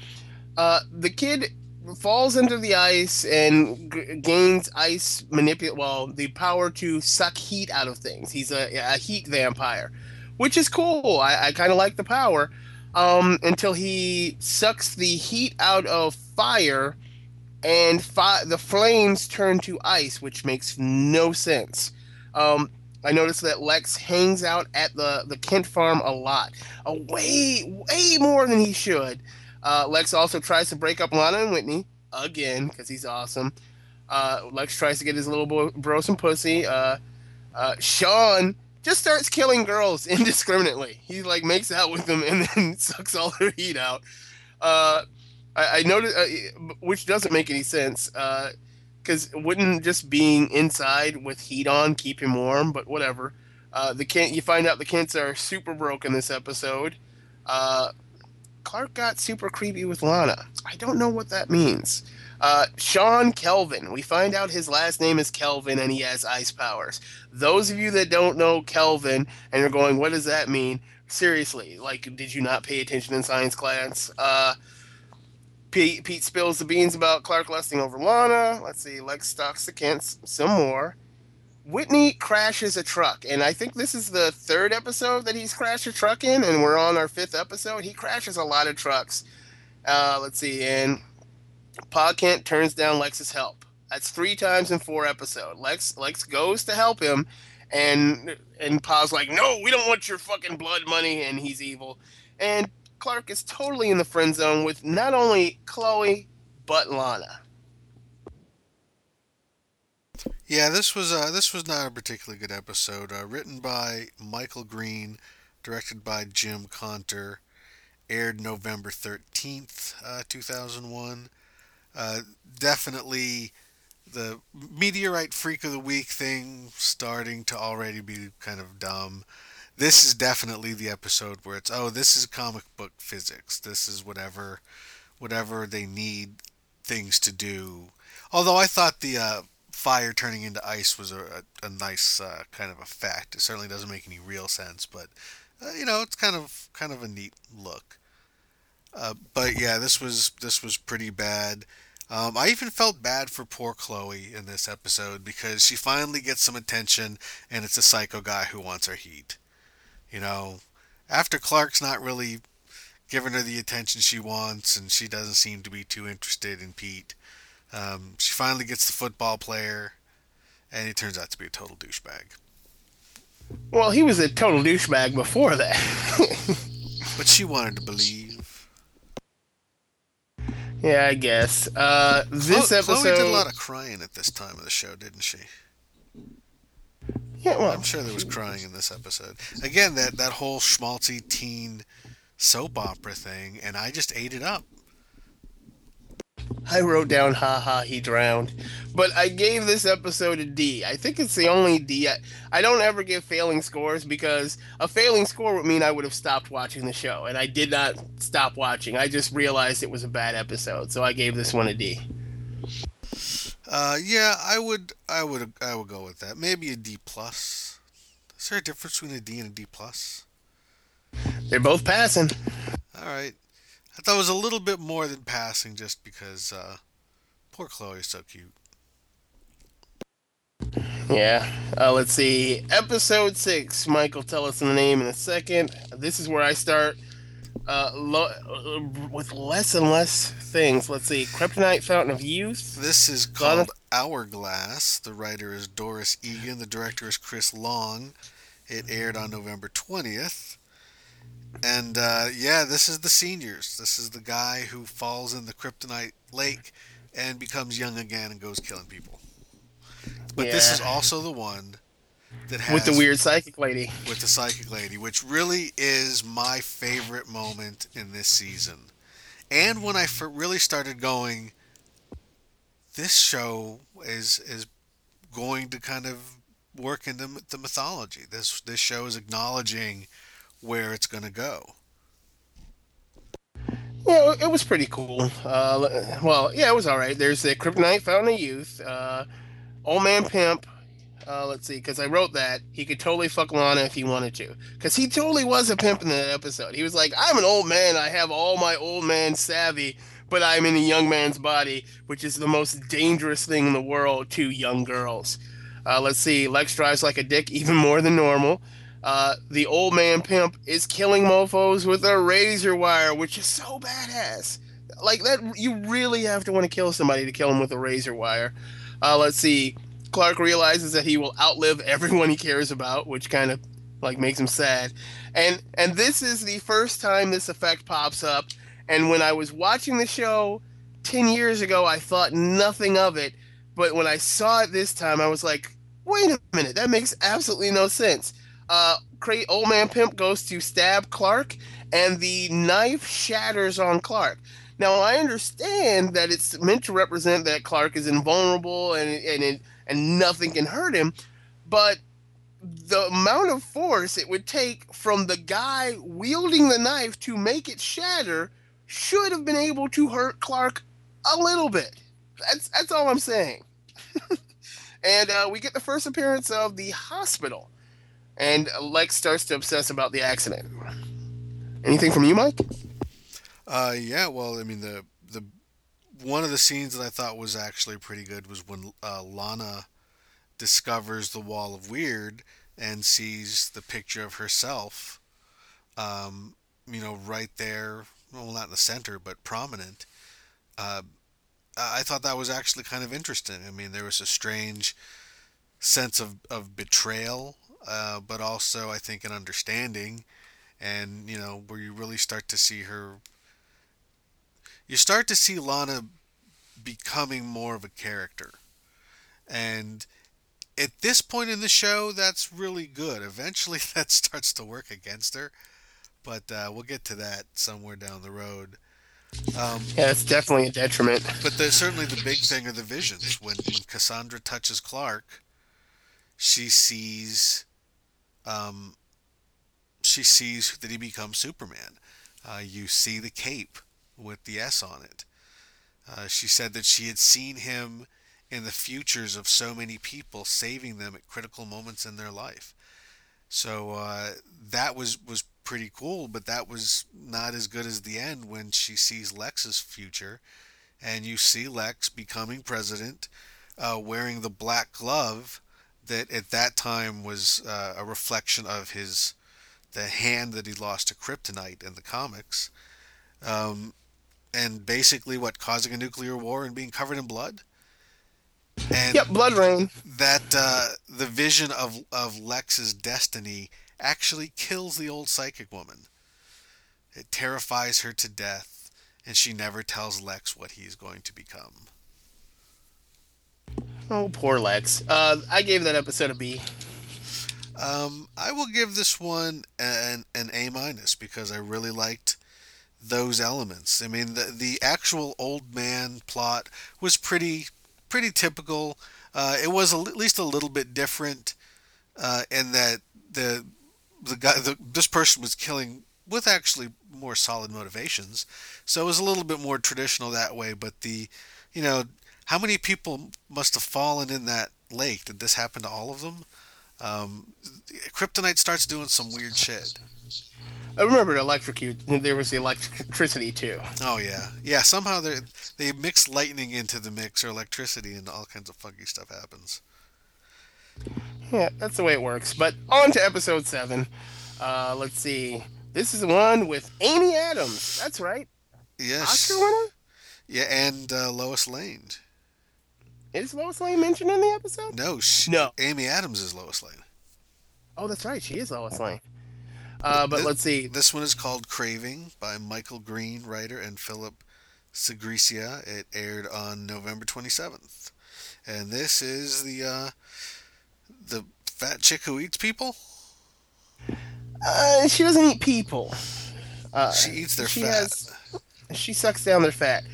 Speaker 5: Uh, the kid falls into the ice and g- gains ice manipulate. Well, the power to suck heat out of things. He's a, a heat vampire, which is cool. I, I kind of like the power um, until he sucks the heat out of fire, and fi- the flames turn to ice, which makes no sense. Um, I noticed that Lex hangs out at the, the Kent farm a lot, a way, way more than he should. Uh, Lex also tries to break up Lana and Whitney again because he's awesome. Uh, Lex tries to get his little bro, bro some pussy. Uh, uh, Sean just starts killing girls [laughs] indiscriminately. He like makes out with them and [laughs] then sucks all their heat out. Uh, I, I noticed, uh, which doesn't make any sense, because wouldn't just being inside with heat on keep him warm? But whatever. Uh, the Kent, you find out the Kents are super broke in this episode. Uh, Clark got super creepy with Lana. I don't know what that means. Uh, Sean Kelvin. We find out his last name is Kelvin and he has ice powers. Those of you that don't know Kelvin and are going, what does that mean? Seriously, like, did you not pay attention in science class? Uh, Pete, Pete spills the beans about Clark lusting over Lana. Let's see, Lex stalks the Kents some more. Whitney crashes a truck, and I think this is the third episode that he's crashed a truck in, and we're on our fifth episode. He crashes a lot of trucks. Uh, let's see, and Pa Kent turns down Lex's help. That's three times in four episodes. Lex Lex goes to help him, and and Pa's like, "No, we don't want your fucking blood money," and he's evil. And Clark is totally in the friend zone with not only Chloe but Lana.
Speaker 1: Yeah, this was uh, this was not a particularly good episode. Uh, written by Michael Green, directed by Jim Contner, aired November thirteenth, uh, two thousand one. Uh, definitely the meteorite freak of the week thing starting to already be kind of dumb. This is definitely the episode where it's oh this is comic book physics. This is whatever whatever they need things to do. Although I thought the uh, fire turning into ice was a, a, a nice uh, kind of effect. It certainly doesn't make any real sense, but uh, you know it's kind of kind of a neat look. Uh, but yeah, this was this was pretty bad. Um, I even felt bad for poor Chloe in this episode because she finally gets some attention, and it's a psycho guy who wants her heat. You know, after Clark's not really giving her the attention she wants, and she doesn't seem to be too interested in Pete. Um, she finally gets the football player, and he turns out to be a total douchebag.
Speaker 5: Well, he was a total douchebag before that. [laughs]
Speaker 1: but she wanted to believe.
Speaker 5: Yeah, I guess. Uh, this
Speaker 1: Chloe,
Speaker 5: episode.
Speaker 1: Chloe did a lot of crying at this time of the show, didn't she?
Speaker 5: Yeah, well,
Speaker 1: I'm sure there was crying in this episode. Again, that that whole schmaltzy teen soap opera thing, and I just ate it up.
Speaker 5: I wrote down, haha, he drowned. But I gave this episode a D. I think it's the only D. I, I don't ever give failing scores because a failing score would mean I would have stopped watching the show. And I did not stop watching. I just realized it was a bad episode. So I gave this one a D.
Speaker 1: Uh, yeah, I would, I would, I would go with that. Maybe a D plus. Is there a difference between a D and a D plus?
Speaker 5: They're both passing.
Speaker 1: All right. I thought it was a little bit more than passing just because uh, poor Chloe is so cute.
Speaker 5: Yeah. Uh, let's see. Episode 6. Michael, tell us the name in a second. This is where I start uh, lo- uh, with less and less things. Let's see. Kryptonite Fountain of Youth.
Speaker 1: This is called Hourglass. The writer is Doris Egan. The director is Chris Long. It aired on November 20th. And uh, yeah, this is the seniors. This is the guy who falls in the kryptonite lake and becomes young again and goes killing people. But yeah. this is also the one that has
Speaker 5: with the weird psychic lady.
Speaker 1: With the psychic lady, which really is my favorite moment in this season. And when I really started going, this show is is going to kind of work into the mythology. This this show is acknowledging where it's going to go.
Speaker 5: Yeah, it was pretty cool. Uh, well, yeah, it was all right. There's the Kryptonite Fountain of Youth, uh, Old Man Pimp. Uh, let's see, because I wrote that he could totally fuck Lana if he wanted to, because he totally was a pimp in that episode. He was like, "I'm an old man. I have all my old man savvy, but I'm in a young man's body, which is the most dangerous thing in the world to young girls." Uh, let's see, Lex drives like a dick even more than normal. Uh, the old man pimp is killing mofos with a razor wire, which is so badass. Like that, you really have to want to kill somebody to kill him with a razor wire. Uh, let's see. Clark realizes that he will outlive everyone he cares about, which kind of like makes him sad. And and this is the first time this effect pops up. And when I was watching the show ten years ago, I thought nothing of it. But when I saw it this time, I was like, wait a minute, that makes absolutely no sense. Uh, Cra- old man Pimp goes to stab Clark, and the knife shatters on Clark. Now I understand that it's meant to represent that Clark is invulnerable and and it, and nothing can hurt him, but the amount of force it would take from the guy wielding the knife to make it shatter should have been able to hurt Clark a little bit. That's that's all I'm saying. [laughs] and uh, we get the first appearance of the hospital, and Lex starts to obsess about the accident. Anything from you, Mike?
Speaker 1: Uh, yeah. Well, I mean the the one of the scenes that I thought was actually pretty good was when uh, Lana discovers the wall of weird and sees the picture of herself. Um, you know, right there. Well, not in the center, but prominent. Uh, I thought that was actually kind of interesting. I mean, there was a strange sense of, of betrayal, uh, but also I think an understanding, and you know, where you really start to see her. You start to see Lana becoming more of a character, and at this point in the show, that's really good. Eventually, [laughs] that starts to work against her, but uh, we'll get to that somewhere down the road. Um,
Speaker 5: yeah, it's definitely a detriment.
Speaker 1: But the, certainly the big thing are the visions. When, when Cassandra touches Clark, she sees, um, she sees that he becomes Superman. Uh, you see the cape with the S on it. Uh, she said that she had seen him in the futures of so many people, saving them at critical moments in their life. So uh, that was was pretty cool, but that was not as good as the end when she sees Lex's future, and you see Lex becoming president, uh, wearing the black glove that at that time was uh, a reflection of his the hand that he lost to kryptonite in the comics, um, and basically what causing a nuclear war and being covered in blood.
Speaker 5: And yep, blood rain.
Speaker 1: That uh, the vision of of Lex's destiny actually kills the old psychic woman. It terrifies her to death, and she never tells Lex what he's going to become.
Speaker 5: Oh, poor Lex. Uh, I gave that episode a B.
Speaker 1: Um, I will give this one an an A minus because I really liked those elements. I mean, the the actual old man plot was pretty pretty typical. Uh, it was at least a little bit different uh, in that the the guy the, this person was killing with actually more solid motivations, so it was a little bit more traditional that way. But the you know how many people must have fallen in that lake? Did this happen to all of them? Um, Kryptonite starts doing some weird shit.
Speaker 5: I remember electrocute. There was the electricity too.
Speaker 1: Oh yeah, yeah. Somehow they they mix lightning into the mix or electricity, and all kinds of funky stuff happens.
Speaker 5: Yeah, that's the way it works. But on to episode seven. Uh, let's see. This is the one with Amy Adams. That's right.
Speaker 1: Yes.
Speaker 5: Oscar winner.
Speaker 1: Yeah, and uh, Lois Lane.
Speaker 5: Is Lois Lane mentioned in the episode?
Speaker 1: No, she,
Speaker 5: no.
Speaker 1: Amy Adams is Lois Lane.
Speaker 5: Oh, that's right. She is Lois Lane. Uh, but
Speaker 1: this,
Speaker 5: let's see.
Speaker 1: This one is called Craving by Michael Green, writer, and Philip Sgriccia. It aired on November 27th. And this is the uh, the fat chick who eats people?
Speaker 5: Uh, she doesn't eat people. Uh,
Speaker 1: she eats their
Speaker 5: she
Speaker 1: fat.
Speaker 5: Has, she sucks down their fat.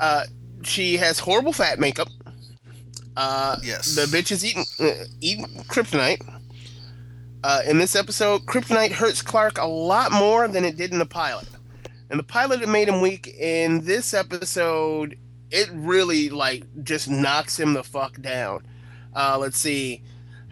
Speaker 5: Uh, she has horrible fat makeup. Uh,
Speaker 1: yes.
Speaker 5: The bitch is eating, uh, eating kryptonite. Uh, in this episode, kryptonite hurts Clark a lot more than it did in the pilot. And the pilot it made him weak. In this episode, it really like just knocks him the fuck down. Uh, let's see.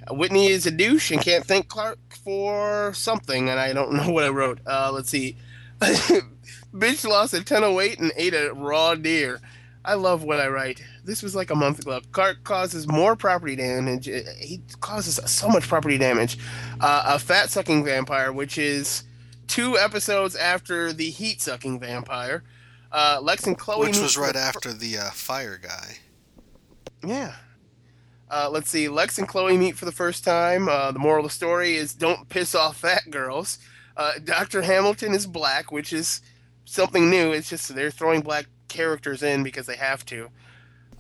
Speaker 5: Whitney is a douche and can't thank Clark for something, and I don't [laughs] know what I wrote. Uh, let's see. [laughs] Bitch lost a ton of weight and ate a raw deer. I love what I write. This was like a month ago. Clark causes more property damage. He causes so much property damage. Uh, a fat sucking vampire, which is two episodes after the heat sucking vampire. Uh, Lex and Chloe.
Speaker 1: Which was right after the uh, fire guy.
Speaker 5: Yeah. Uh, let's see. Lex and Chloe meet for the first time. Uh, the moral of the story is don't piss off fat girls. Uh, Dr. Hamilton is black, which is something new. It's just they're throwing black characters in because they have to.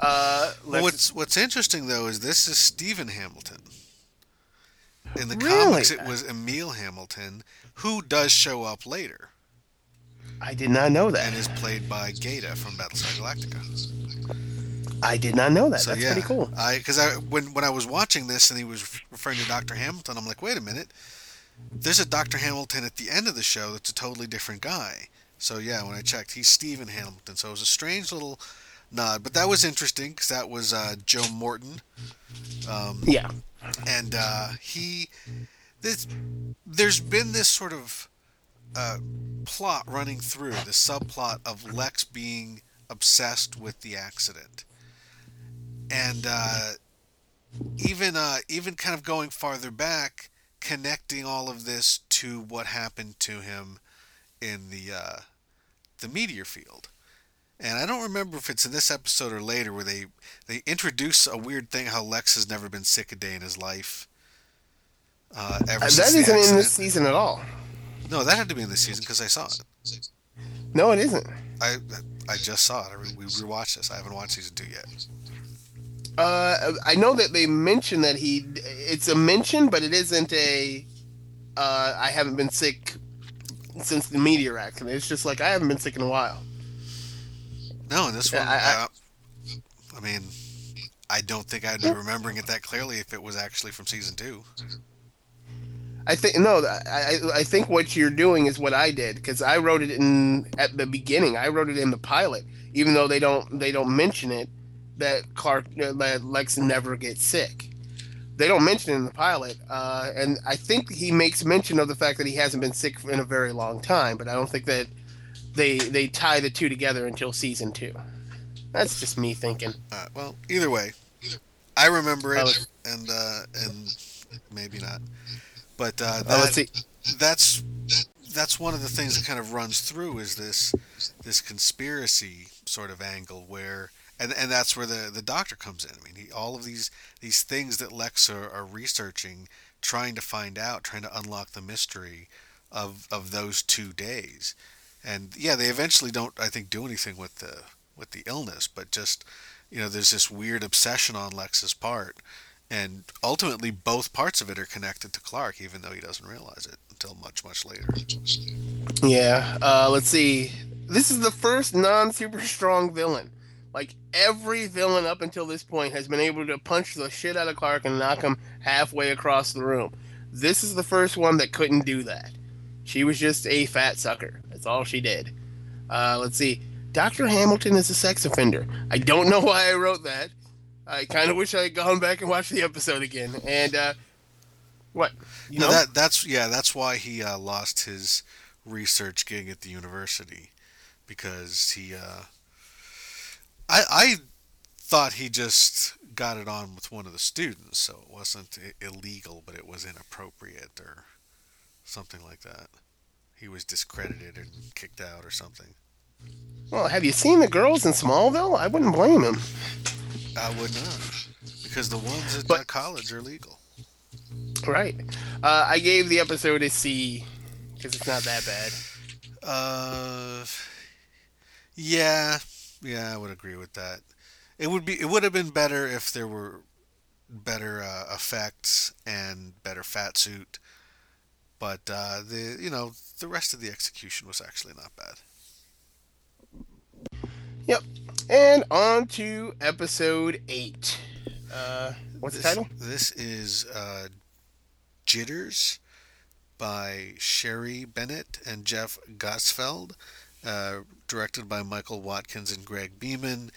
Speaker 5: Uh,
Speaker 1: what's what's interesting though is this is Stephen Hamilton. In the
Speaker 5: Really?
Speaker 1: comics, it was Emil Hamilton, who does show up later
Speaker 5: I did not know that.
Speaker 1: and is played by Gaeta from Battlestar Galactica.
Speaker 5: I did not know that.
Speaker 1: So
Speaker 5: That's
Speaker 1: yeah,
Speaker 5: pretty cool.
Speaker 1: I because I when when I was watching this and he was referring to Doctor Hamilton, I'm like, wait a minute, there's a Doctor Hamilton at the end of the show that's a totally different guy. So yeah, when I checked, he's Stephen Hamilton. So it was a strange little nod, but that was interesting because that was uh, Joe Morton, um,
Speaker 5: Yeah.
Speaker 1: and uh, he this there's been this sort of uh, plot running through the subplot of Lex being obsessed with the accident, and uh, even uh, even kind of going farther back, connecting all of this to what happened to him in the uh, the meteor field. And I don't remember if it's in this episode or later where they they introduce a weird thing how Lex has never been sick a day in his life. Uh, ever
Speaker 5: Uh, that isn't in this season at all.
Speaker 1: No, that had to be in this season because I saw it.
Speaker 5: No, it isn't.
Speaker 1: I I just saw it. I re- we rewatched this. I haven't watched season two yet.
Speaker 5: Uh, I know that they mention that he. It's a mention, but it isn't a. Uh, I haven't been sick since the meteor accident. It's just like I haven't been sick in a while.
Speaker 1: No, in this one,
Speaker 5: I- I-
Speaker 1: uh, I mean, I don't think I'd be remembering it that clearly if it was actually from season two.
Speaker 5: I think no. I I, I think what you're doing is what I did because I wrote it in at the beginning. I wrote it in the pilot, even though they don't they don't mention it that Clark uh, that Lex never gets sick. They don't mention it in the pilot, uh, and I think he makes mention of the fact that he hasn't been sick in a very long time. But I don't think that they they tie the two together until season two. That's just me thinking.
Speaker 1: Uh, well, either way, I remember it,
Speaker 5: let's-
Speaker 1: and uh, and maybe not. But uh,
Speaker 5: Uh,
Speaker 1: that, that's that's one of the things that kind of runs through is this this conspiracy sort of angle where and and that's where the the doctor comes in. I mean, he, all of these these things that Lex are, are researching, trying to find out, trying to unlock the mystery of of those two days. And yeah, they eventually don't I think do anything with the with the illness, but just you know, there's this weird obsession on Lex's part and ultimately both parts of it are connected to Clark even though he doesn't realize it until much much later.
Speaker 5: Yeah. Uh, let's see. This is the first non super strong villain. Like every villain up until this point has been able to punch the shit out of Clark and knock him halfway across the room. This is the first one that couldn't do that. She was just a fat sucker. That's all she did. Uh, let's see. Dr. Hamilton is a sex offender. I don't know why I wrote that. I kind of wish I had gone back and watched the episode again. And uh, what? You
Speaker 1: no,
Speaker 5: know?
Speaker 1: that that's yeah, that's why he uh, lost his research gig at the university because he uh, I I thought he just got it on with one of the students, so it wasn't illegal, but it was inappropriate or something like that. He was discredited and kicked out or something.
Speaker 5: well, have you seen the girls in Smallville? I wouldn't blame him.
Speaker 1: I would not, because the ones at
Speaker 5: But-
Speaker 1: college are legal.
Speaker 5: Right. Uh, I gave the episode a C because it's not that bad.
Speaker 1: Uh, yeah, yeah, I would agree with that. It would be, it would have been better if there were better uh, effects and better fat suit, but uh, the you know the rest of the execution was actually not bad.
Speaker 5: Yep. And on to episode eight. Uh, what's the
Speaker 1: This,
Speaker 5: title?
Speaker 1: this is uh, Jitters by Cherie Bennett and Jeff Gottesfeld, uh, directed by Michael Watkins and Greg Beeman.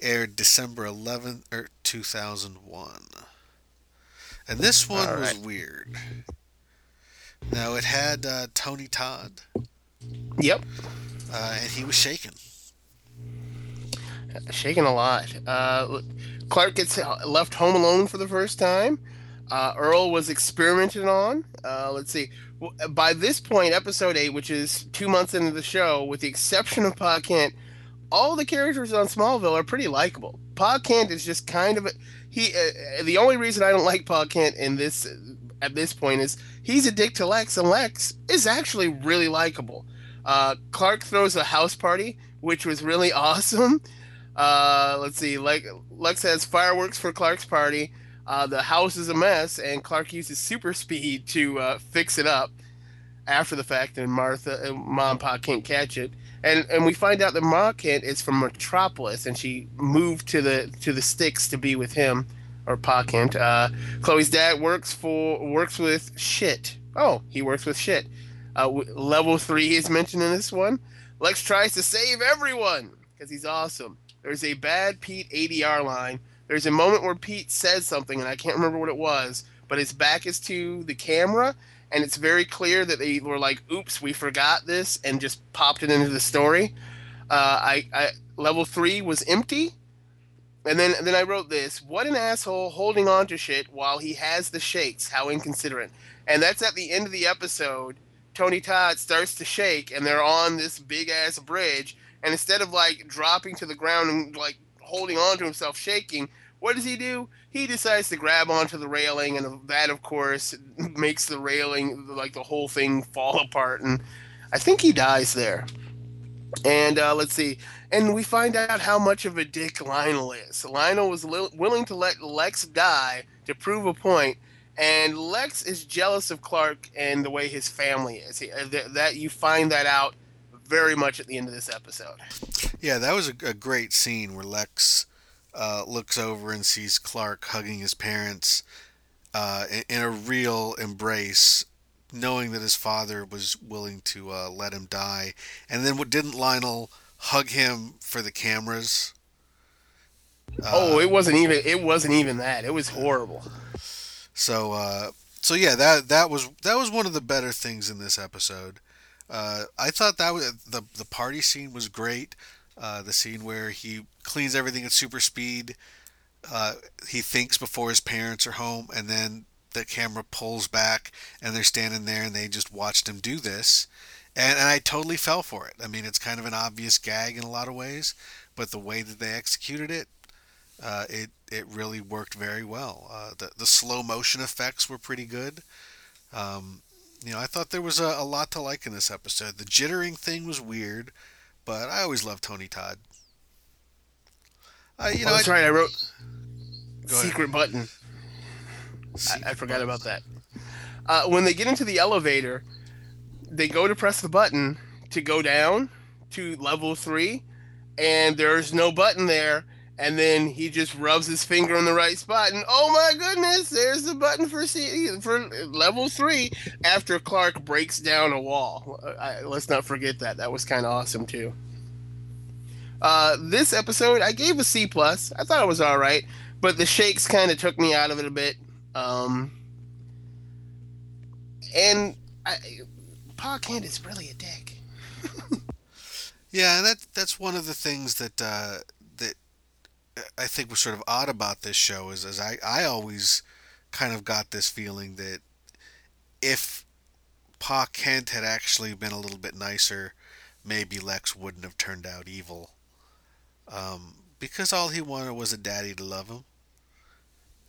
Speaker 1: Aired December 11th, or 2001. And this one
Speaker 5: All
Speaker 1: was weird. Now, it had uh, Tony Todd,
Speaker 5: Yep.
Speaker 1: uh, and he was shaken.
Speaker 5: Shaking a lot. Uh, Clark gets left home alone for the first time. Uh, Earl was experimented on. Uh, let's see. By this point, episode eight, which is two months into the show, with the exception of Pa Kent, all the characters on Smallville are pretty likable. Pa Kent is just kind of a, he. Uh, the only reason I don't like Pa Kent in this at this point is he's a dick to Lex, and Lex is actually really likable. Uh, Clark throws a house party, which was really [laughs] awesome. Uh, let's see, like Lex has fireworks for Clark's party. Uh, the house is a mess, and Clark uses super speed to uh, fix it up after the fact, and Martha and Mom and Pa can't catch it. And and we find out that Ma Kent is from Metropolis, and she moved to the to the sticks to be with him, or Pa Kent. Uh, Chloe's dad works for works with shit. Oh, he works with shit. Uh, level three is mentioned in this one. Lex tries to save everyone because he's awesome. There's a bad Pete ADR line. There's a moment where Pete says something, and I can't remember what it was, but his back is to the camera, and it's very clear that they were like, "Oops, we forgot this," and just popped it into the story. Uh, I, I level three was empty, and then then I wrote this: "What an asshole holding on to shit while he has the shakes. How inconsiderate." And that's at the end of the episode Tony Todd starts to shake and they're on this big ass bridge and instead of like dropping to the ground and like holding on to himself shaking what does he do he decides to grab onto the railing and that of course [laughs] makes the railing like the whole thing fall [laughs] apart and i think he dies there and uh, let's see and we find out how much of a dick lionel is lionel was li- willing to let lex die to prove a point and Lex is jealous of Clark and the way his family is. He, uh, th- that you find that out very much at the end of this episode.
Speaker 1: Yeah, that was a, a great scene where Lex uh, looks over and sees Clark hugging his parents uh, in, in, a real embrace, knowing that his father was willing to uh, let him die. And then, what didn't Lionel hug him for the cameras?
Speaker 5: oh, it wasn't even. It wasn't even that. It was horrible.
Speaker 1: So uh, so yeah, that that was that was one of the better things in this episode. Uh, I thought that was, the the party scene was great. Uh, the scene where he cleans everything at super speed. Uh, he thinks before his parents are home, and then the camera pulls back, and they're standing there, and they just watched him do this. And, and I totally fell for it. I mean, it's kind of an obvious gag in a lot of ways, but the way that they executed it, uh, it it really worked very well. Uh, the the slow motion effects were pretty good. Um, you know, I thought there was a, a, lot to like in this episode. The jittering thing was weird, but I always loved Tony Todd.
Speaker 5: Uh, you know, that's I, right. I wrote secret ahead. button. I, I, forgot about that. Uh, when they get into the elevator, they go to press the button to go down to level three, and there's no button there and then he just rubs his finger on the right spot, and oh my goodness, there's the button for C- for level three. After Clark breaks down a wall, I, let's not forget that. That was kind of awesome too. Uh, this episode, I gave a C plus. I thought it was all right, but the shakes kind of took me out of it a bit. Um, and I, Pa Kent is really a dick. [laughs]
Speaker 1: yeah, that that's one of the things that uh, I think was sort of odd about this show is, as I, I always kind of got this feeling that if Pa Kent had actually been a little bit nicer, maybe Lex wouldn't have turned out evil. Um, because all he wanted was a daddy to love him.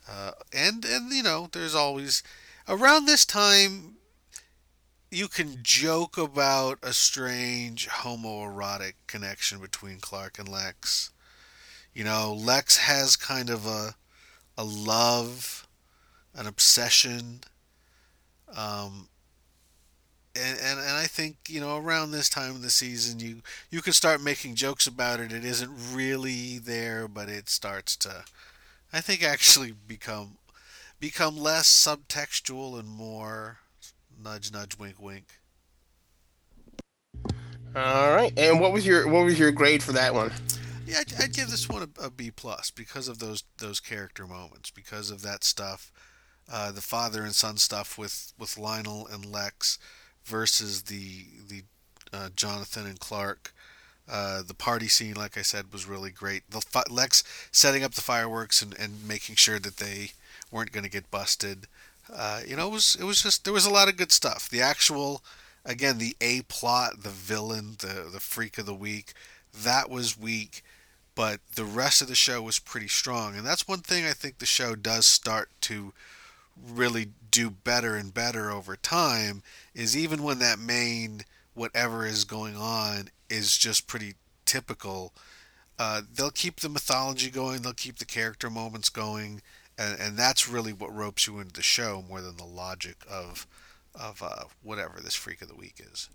Speaker 1: Uh, and and you know, there's always around this time you can joke about a strange homoerotic connection between Clark and Lex. You know, Lex has kind of a a love, an obsession. Um, and, and, and I think you know around this time of the season you you can start making jokes about it. It isn't really there, but it starts to, I think, actually become become less subtextual and more nudge nudge wink wink.
Speaker 5: All right, and what was your what was your grade for that one?
Speaker 1: Yeah, I'd, I'd give this one a, a B plus because of those those character moments, because of that stuff, uh, the father and son stuff with with Lionel and Lex versus the the uh, Jonathan and Clark. Uh, the party scene, like I said, was really great. The fi- Lex setting up the fireworks and, and making sure that they weren't going to get busted. Uh, you know, it was it was just there was a lot of good stuff. The actual, again, the A plot, the villain, the the freak of the week that was weak, but the rest of the show was pretty strong. And that's one thing I think the show does start to really do better and better over time is even when that main whatever is going on is just pretty typical uh, they'll keep the mythology going they'll keep the character moments going and, and that's really what ropes you into the show more than the logic of of uh, whatever this freak of the week is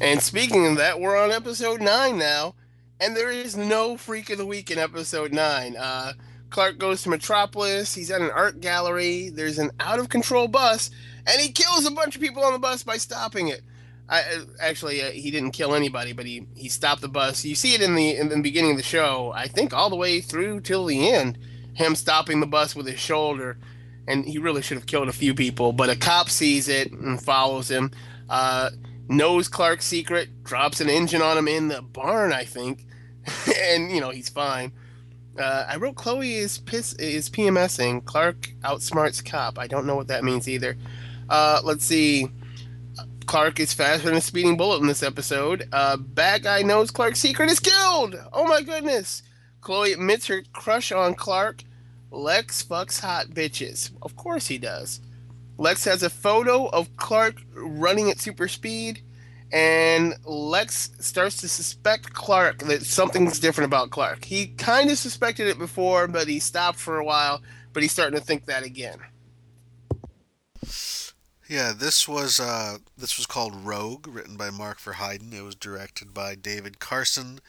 Speaker 5: And speaking of that, we're on episode nine now, and there is no freak of the week in episode nine. Uh, Clark goes to Metropolis. He's at an art gallery. There's an out of control bus, and he kills a bunch of people on the bus by stopping it. I actually uh, he didn't kill anybody, but he he stopped the bus. You see it in the in the beginning of the show. I think all the way through till the end, him stopping the bus with his shoulder, and he really should have killed a few people. But a cop sees it and follows him. Uh, knows Clark's secret, drops an engine on him in the barn, I think, [laughs] and you know he's fine. Uh, I wrote Chloe is piss is PMSing. Clark outsmarts cop. I don't know what that means either. Uh, let's see. Clark is faster than a speeding bullet in this episode. Uh, bad guy knows Clark's secret is killed. Oh my goodness. Chloe admits her crush on Clark. Lex fucks hot bitches. Of course he does. Lex has a photo of Clark running at super speed, and Lex starts to suspect Clark that something's different about Clark. He kind of suspected it before, but he stopped for a while, but he's starting to think that again.
Speaker 1: Yeah, this was uh, this was called Rogue, written by Mark Verheiden. It was directed by David Carson.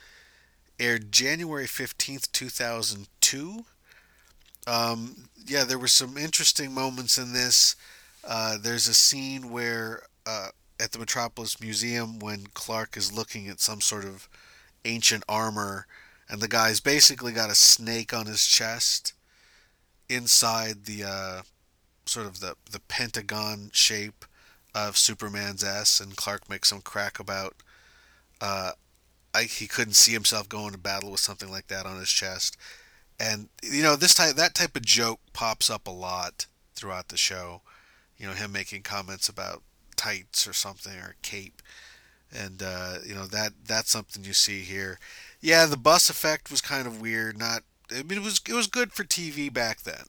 Speaker 1: Aired January fifteenth, two thousand two. Um, yeah, there were some interesting moments in this. Uh, there's a scene where uh, at the Metropolis Museum when Clark is looking at some sort of ancient armor, and the guy's basically got a snake on his chest inside the uh, sort of the the pentagon shape of Superman's S, and Clark makes some crack about uh, I, he couldn't see himself going to battle with something like that on his chest, and you know this type that type of joke pops up a lot throughout the show. You know him making comments about tights or something or cape, and uh, you know that that's something you see here. Yeah, the bus effect was kind of weird. Not I mean it was it was good for TV back then.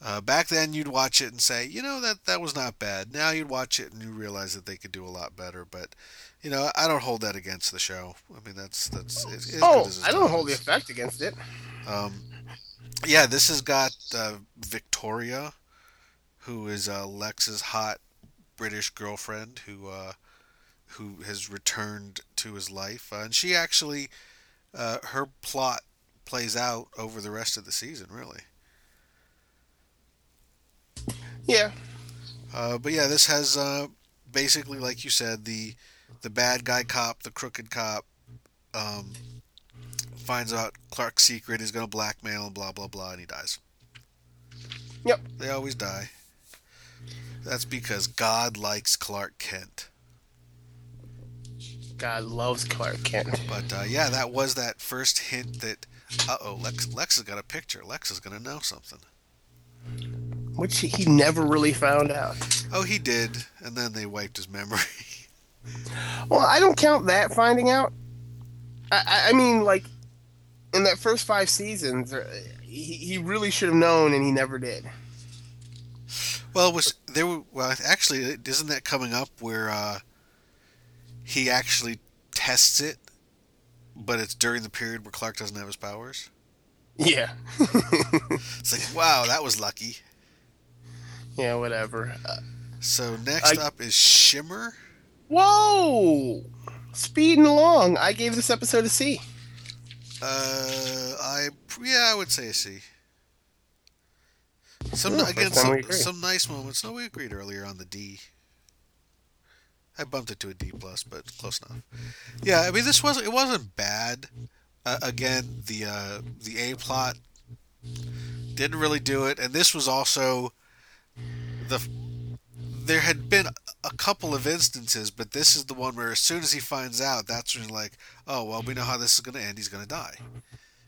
Speaker 1: Uh, back then, you'd watch it and say, you know, that that was not bad. Now you'd watch it and you realize that they could do a lot better. But, you know, I don't hold that against the show. I mean, that's that's. As, as
Speaker 5: Oh, I don't hold the effect against it.
Speaker 1: Um, yeah, this has got uh, Victoria, who is uh, Lex's hot British girlfriend, who uh, who has returned to his life, uh, and she actually, uh, her plot plays out over the rest of the season, really.
Speaker 5: Yeah.
Speaker 1: Uh, but yeah, this has uh, basically, like you said, the the bad guy cop, the crooked cop, um, finds out Clark's secret is going to blackmail and blah blah blah, and he dies.
Speaker 5: Yep.
Speaker 1: They always die. That's because God likes Clark Kent.
Speaker 5: God loves Clark Kent.
Speaker 1: But uh, yeah, that was that first hint that, uh oh, Lex Lex has got a picture. Lex is going to know something.
Speaker 5: Which he never really found out.
Speaker 1: Oh, he did, and then they wiped his memory. [laughs]
Speaker 5: Well, I don't count that finding out. I, I- mean, like, in that first five seasons, uh, he, he really should have known, and he never did.
Speaker 1: Well, was there? were- Well, actually, isn't that coming up where uh, he actually tests it, but it's during the period where Clark doesn't have his powers?
Speaker 5: Yeah. [laughs]
Speaker 1: It's like, wow, that was lucky.
Speaker 5: Yeah, whatever. Uh,
Speaker 1: So next
Speaker 5: I-
Speaker 1: up is Shimmer.
Speaker 5: whoa! Speeding along. I gave this episode a C.
Speaker 1: Uh, I yeah, I would say a C. Some
Speaker 5: Yeah,
Speaker 1: again,
Speaker 5: first time we
Speaker 1: some, some nice moments. No, we agreed earlier on the D. I bumped it to a D plus, but close enough. Yeah, I mean this wasn't it wasn't bad. Uh, again, the uh, the A plot didn't really do it, and this was also the there had been a couple of instances, but this is the one where as soon as he finds out, that's when like, oh well, we know how this is going to end. He's going to die.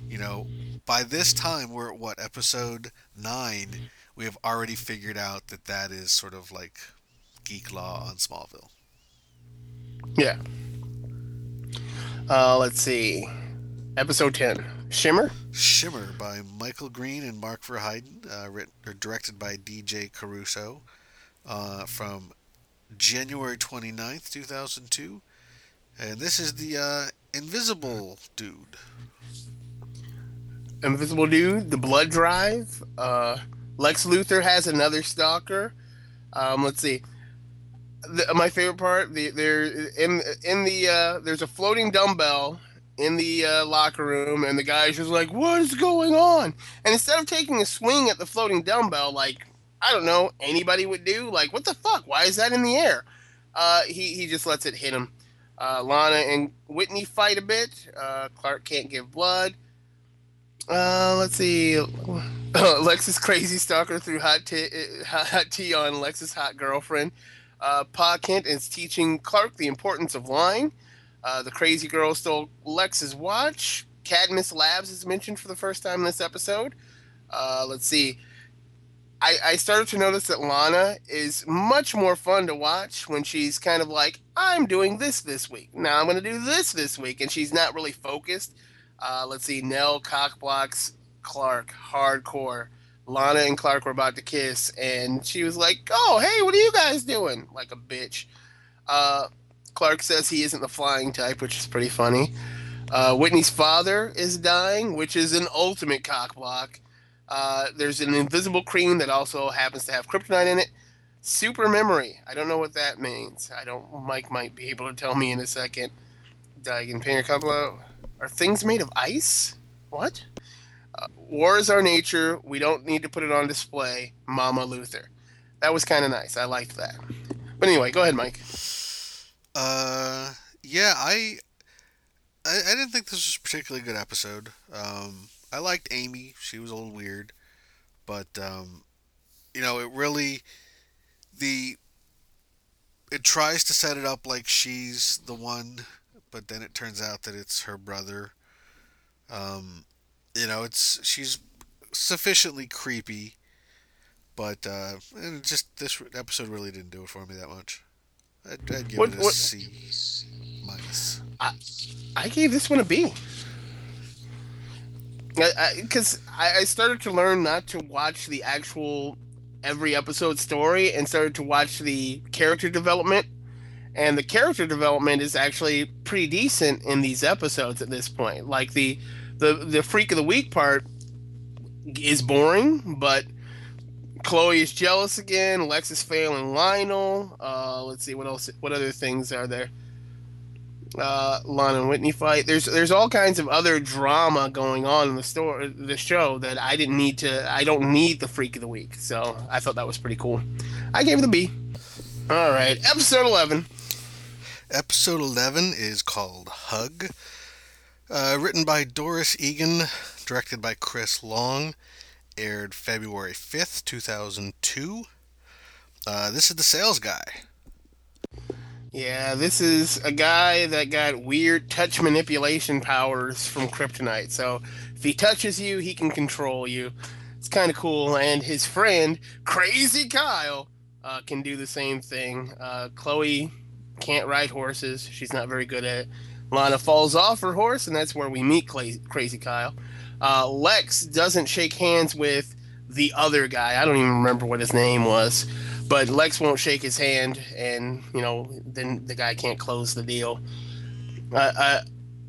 Speaker 1: You know, by this time we're at what episode nine. We have already figured out that that is sort of like geek law on Smallville.
Speaker 5: Yeah. Uh, let's see. Episode 10 Shimmer.
Speaker 1: Shimmer by Michael Green and Mark Verheiden, uh, written, or directed by DJ Caruso, uh, from January 29th, 2002. And this is the uh, Invisible Dude.
Speaker 5: Invisible Dude, The Blood Drive. Uh, Lex Luthor has another stalker. Um, let's see. The, my favorite part, the, there in in the uh, there's a floating dumbbell in the uh, locker room, and the guy's just like, "What is going on?" And instead of taking a swing at the floating dumbbell, like I don't know anybody would do, like, "What the fuck? Why is that in the air?" Uh, he he just lets it hit him. Uh, Lana and Whitney fight a bit. Uh, Clark can't give blood. Uh, let's see. [laughs] Lex's crazy stalker threw hot tea, [laughs] hot tea on Lex's hot girlfriend. Uh, Pa Kent is teaching Clark the importance of lying. Uh, the crazy girl stole Lex's watch. Cadmus Labs is mentioned for the first time in this episode. Uh, let's see. I, I started to notice that Lana is much more fun to watch when she's kind of like, I'm doing this this week. Now I'm going to do this this week. And she's not really focused. Uh, let's see. Nell cockblocks Clark hardcore. Lana and Clark were about to kiss, and she was like, "Oh, hey, what are you guys doing?" Like a bitch. Uh, Clark says he isn't the flying type, which is pretty funny. Uh, Whitney's father is dying, which is an ultimate cockblock. Uh, there's an invisible cream that also happens to have kryptonite in it. Super memory. I don't know what that means. I don't. Mike might be able to tell me in a second. Diagon Couple. Are things made of ice? What? Uh, war is our nature. We don't need to put it on display. Mama Luthor. That was kind of nice. I liked that. But anyway, go ahead, Mike.
Speaker 1: Uh, yeah, I, I, I didn't think this was a particularly good episode. Um, I liked Amy. She was a little weird, but um, you know, it really the it tries to set it up like she's the one, but then it turns out that it's her brother. Um, you know, it's she's sufficiently creepy, but uh, just this episode really didn't do it for me that much. I'd, I'd give
Speaker 5: What-
Speaker 1: it a
Speaker 5: what-
Speaker 1: C minus.
Speaker 5: I, I gave this one a B. Because I, I, I started to learn not to watch the actual every episode story and started to watch the character development. And the character development is actually pretty decent in these episodes at this point. Like the the the freak of the week part is boring, but Chloe is jealous again. Lex is failing Lionel. Uh, let's see what else. What other things are there? uh, Lana and Whitney fight. There's there's all kinds of other drama going on in the store, the show that I didn't need to. I don't need the freak of the week, so I thought that was pretty cool. I gave it a B. All right, episode eleven.
Speaker 1: Episode 11 is called Hug. Uh, written by Doris Egan, directed by Chris Long, aired February 5th, 2002. Uh, this is the sales guy.
Speaker 5: Yeah, this is a guy that got weird touch manipulation powers from Kryptonite. So if he touches you, he can control you. It's kind of cool. And his friend, Crazy Kyle, uh, can do the same thing. Uh, Chloe can't ride horses. She's not very good at it. Lana falls off her horse, and that's where we meet Cla- Crazy Kyle. Uh, Lex doesn't shake hands with the other guy. I don't even remember what his name was, but Lex won't shake his hand, and you know, then the guy can't close the deal. I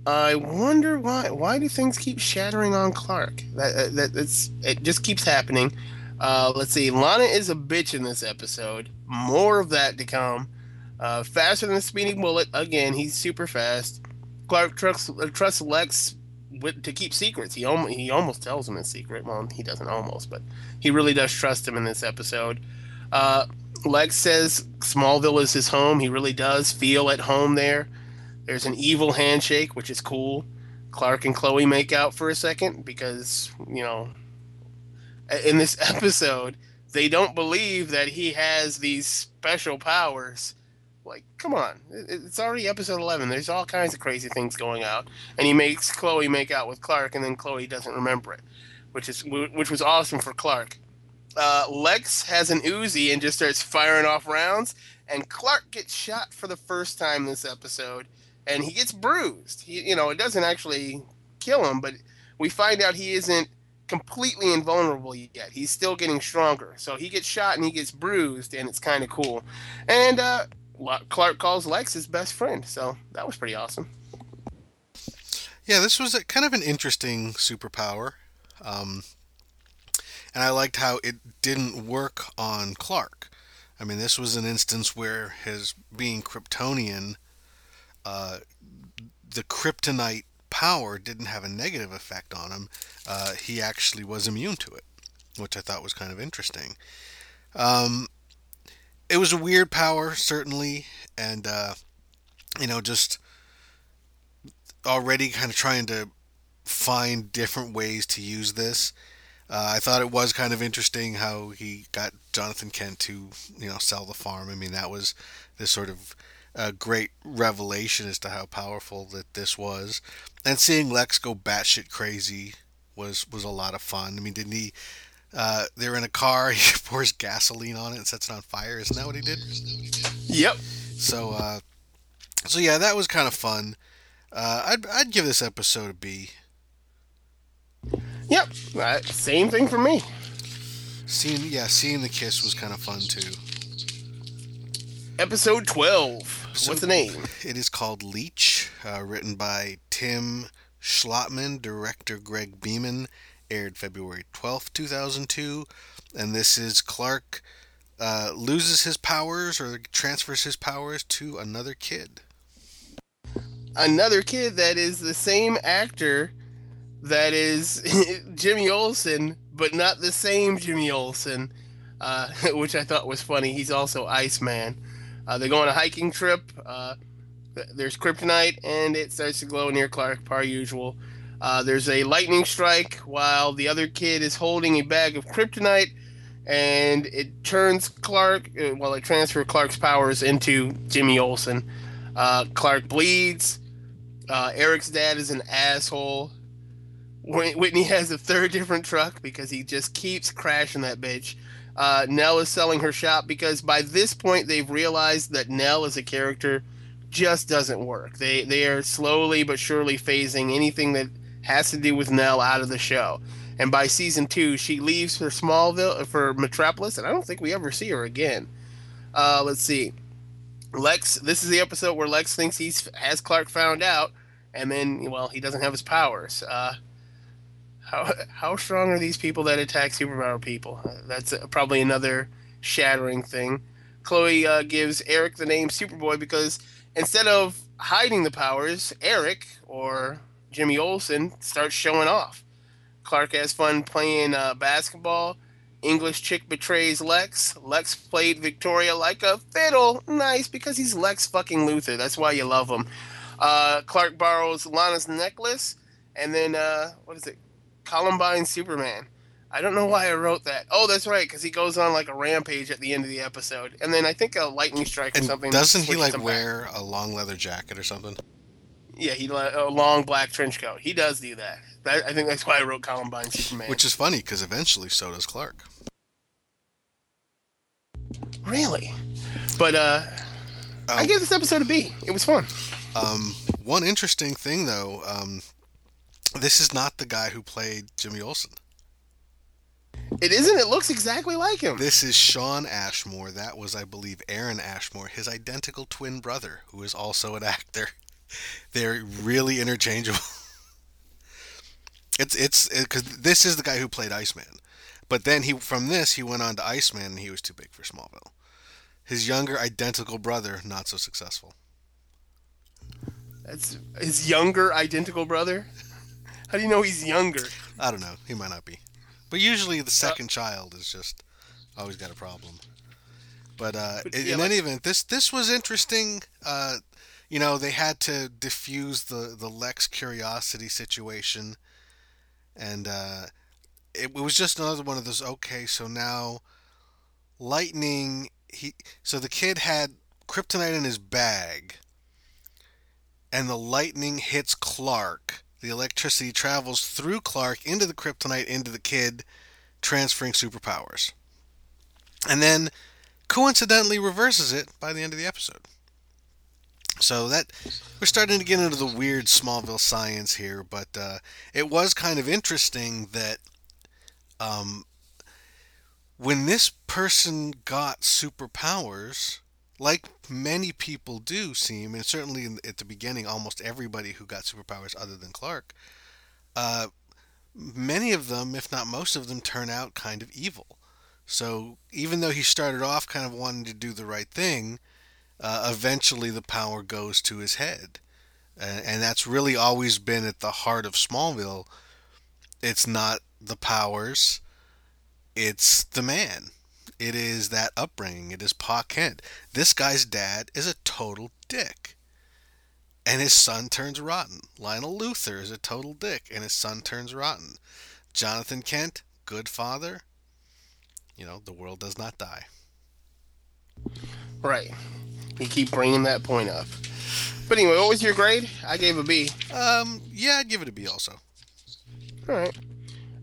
Speaker 5: I, wonder why. Why do things keep shattering on Clark? That, that that's it. Just keeps happening. Uh, let's see. Lana is a bitch in this episode. More of that to come. Uh, faster than a speeding bullet. Again, he's super fast. Clark trusts, trusts Lex with, to keep secrets. He, almost he almost tells him a secret. Well, he doesn't almost, but he really does trust him in this episode. Uh, Lex says Smallville is his home. He really does feel at home there. There's an evil handshake, which is cool. Clark and Chloe make out for a second because, you know, in this [laughs] episode, they don't believe that he has these special powers. Like, come on. It's already episode 11. There's all kinds of crazy things going out. And he makes Chloe make out with Clark, and then Chloe doesn't remember it, which is which was awesome for Clark. Uh, Lex has an Uzi and just starts firing off rounds, and Clark gets shot for the first time this episode. and he gets bruised. He, you know, it doesn't actually kill him, but we find out he isn't completely invulnerable yet. He's still getting stronger. So he gets shot and he gets bruised, and it's kind of cool. And uh, Clark calls Lex his best friend, so that was pretty awesome.
Speaker 1: Yeah, this was a, kind of an interesting superpower. Um, and I liked how it didn't work on Clark. I mean, this was an instance where his being Kryptonian, uh, the kryptonite power didn't have a negative effect on him. Uh, he actually was immune to it, which I thought was kind of interesting. Um, it was a weird power, certainly, and uh, you know, just already kind of trying to find different ways to use this. Uh, I thought it was kind of interesting how he got Jonathan Kent to, you know, sell the farm. I mean, that was this sort of uh, great revelation as to how powerful that this was, and seeing Lex go batshit crazy was was a lot of fun. I mean, didn't he? Uh, they're in a car. [laughs] He pours gasoline on it and sets it on fire. Isn't that what he did?
Speaker 5: Yep.
Speaker 1: So, uh, so yeah, that was kind of fun. Uh, I'd I'd give this episode a B.
Speaker 5: Yep, uh, same thing for me.
Speaker 1: Seeing yeah, seeing the kiss was kind of fun too.
Speaker 5: Episode twelve.
Speaker 1: So
Speaker 5: What's the name?
Speaker 1: It is called Leech, uh, written by Tim Schlattmann, director Greg Beeman, aired February twelfth, two thousand two, and this is Clark uh, loses his powers or transfers his powers to another kid.
Speaker 5: Another kid that is the same actor that is [laughs] Jimmy Olsen, but not the same Jimmy Olsen, uh, [laughs] which I thought was funny. He's also Iceman. Uh, they go on a hiking trip. Uh, there's kryptonite, and it starts to glow near Clark, par usual. Uh, there's a lightning strike while the other kid is holding a bag of kryptonite, and it turns Clark, uh, well, it transfers Clark's powers into Jimmy Olsen. Uh, Clark bleeds. Eric's dad is an asshole. Whitney has a third different truck because he just keeps crashing that bitch. Uh, Nell is selling her shop because by this point they've realized that Nell as a character just doesn't work. They they are slowly but surely phasing anything that has to do with Nell out of the show. And by season two, she leaves for Smallville for Metropolis, and I don't think we ever see her again. Uh, let's see. Lex. This is the episode where Lex thinks he's has Clark found out, and then well he doesn't have his powers. Uh, how how strong are these people that attack superpower people? That's probably another shattering thing. Chloe uh, gives Eric the name Superboy because instead of hiding the powers, Eric or Jimmy Olsen starts showing off. Clark has fun playing uh, basketball. English chick betrays Lex. Lex played Victoria like a fiddle. Nice because he's Lex fucking Luthor. That's why you love him. Uh, Clark borrows Lana's necklace, and then uh, what is it? Columbine Superman. I don't know why I wrote that. Oh, that's right, because he goes on like a rampage at the end of the episode, and then I think a lightning strike
Speaker 1: and
Speaker 5: or something.
Speaker 1: Doesn't he like wear back. a long leather jacket or something?
Speaker 5: Yeah, he a long black trench coat. He does do that. I think that's why I wrote Columbine Superman.
Speaker 1: Which is funny because eventually so does Clark.
Speaker 5: Really, but uh, um, I gave this episode a B. It was fun.
Speaker 1: Um, one interesting thing though, um, this is not the guy who played Jimmy Olsen.
Speaker 5: It isn't. It looks exactly like him.
Speaker 1: This is Shawn Ashmore. That was, I believe, Aaron Ashmore, his identical twin brother, who is also an actor. [laughs] They're really interchangeable. it's it's because it, this is the guy who played Iceman, but then he from this he went on to Iceman and he was too big for Smallville. His younger identical brother not so successful.
Speaker 5: That's his younger identical brother. How do you know he's younger?
Speaker 1: I don't know. He might not be. But usually the second uh, child is just always got a problem. But, uh, but in, yeah, in like, any event, this this was interesting. Uh, you know, they had to diffuse the the Lex curiosity situation, and uh, it, it was just another one of those. Okay, so now lightning. He so the kid had kryptonite in his bag, and the lightning hits Clark the electricity travels through Clark into the kryptonite into the kid, transferring superpowers. And then coincidentally reverses it by the end of the episode. So that we're starting to get into the weird Smallville science here, but uh, it was kind of interesting that um, when this person got superpowers, like many people do seem, and certainly in, at the beginning, almost everybody who got superpowers other than Clark, uh, many of them, if not most of them, turn out kind of evil. So even though he started off kind of wanting to do the right thing, uh, eventually the power goes to his head. And, and that's really always been at the heart of Smallville. It's not the powers, it's the man. It is that upbringing. It is Pa Kent. This guy's dad is a total dick. And his son turns rotten. Lionel Luthor is a total dick, and his son turns rotten. Jonathan Kent, good father. You know, the world does not die.
Speaker 5: Right. You keep bringing that point up. But anyway, what was your grade? I gave a B.
Speaker 1: Um, yeah, I'd give it a B also.
Speaker 5: All right.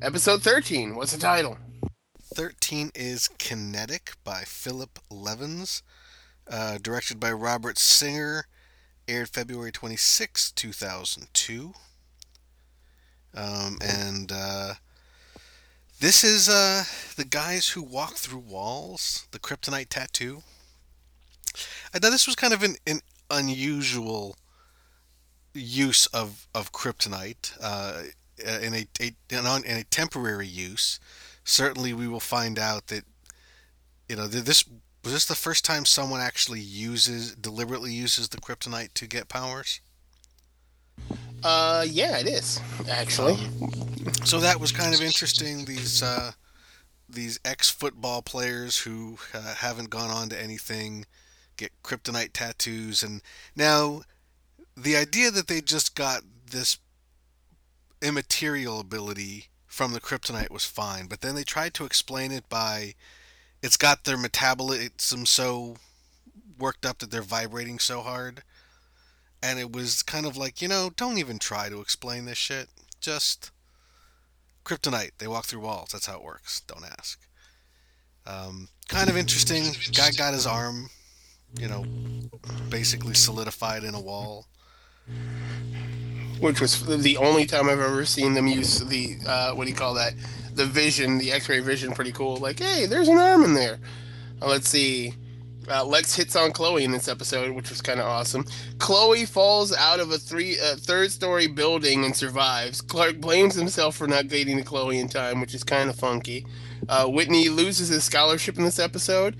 Speaker 5: Episode 13. What's the title?
Speaker 1: 13 is Kinetic by Philip Levens, uh, directed by Robert Singer, aired February 26, 2002. Um, and uh, this is uh, the guys who walk through walls, the kryptonite tattoo. I thought this was kind of an, an unusual use of, of kryptonite uh, in, a, a, in a temporary use. Certainly we will find out that you know this was this the first time someone actually uses deliberately uses the kryptonite to get powers?
Speaker 5: Uh yeah it is actually. Um,
Speaker 1: so that was kind of interesting. These uh these ex football players who uh, haven't gone on to anything get kryptonite tattoos and now the idea that they just got this immaterial ability from the kryptonite was fine, but then they tried to explain it by it's got their metabolism so worked up that they're vibrating so hard. And it was kind of like, you know, don't even try to explain this shit. Just kryptonite. They walk through walls. That's how it works. Don't ask. Um, kind of interesting. Guy got his arm, you know, basically solidified in a wall
Speaker 5: which was the only time I've ever seen them use the uh, what do you call that? The vision, the X-ray vision, pretty cool. Like, hey, there's an arm in there. Uh, let's see. Uh, Lex hits on Chloe in this episode, which was kind of awesome. Chloe falls out of a three uh, third story building and survives. Clark blames himself for not getting to Chloe in time, which is kind of funky. Uh, Whitney loses his scholarship in this episode.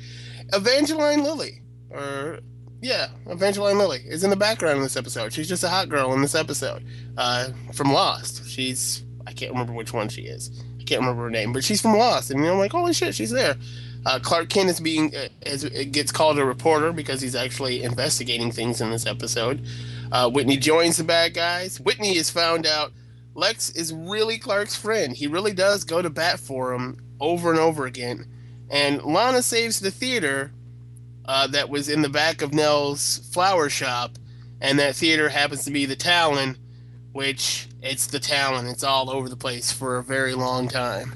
Speaker 5: Evangeline Lilly, or yeah, Evangeline Lilly is in the background in this episode. She's just a hot girl in this episode uh, from Lost. She's I can't remember which one she is. I can't remember her name, but she's from Lost, and you know, I'm like, holy shit, she's there. Uh, Clark Kent is being uh, is, gets called a reporter because he's actually investigating things in this episode. Uh, Whitney joins the bad guys. Whitney is found out Lex is really Clark's friend. He really does go to bat for him over and over again. And Lana saves the theater uh, that was in the back of Nell's flower shop, and that theater happens to be the Talon, which it's the Talon. It's all over the place for a very long time.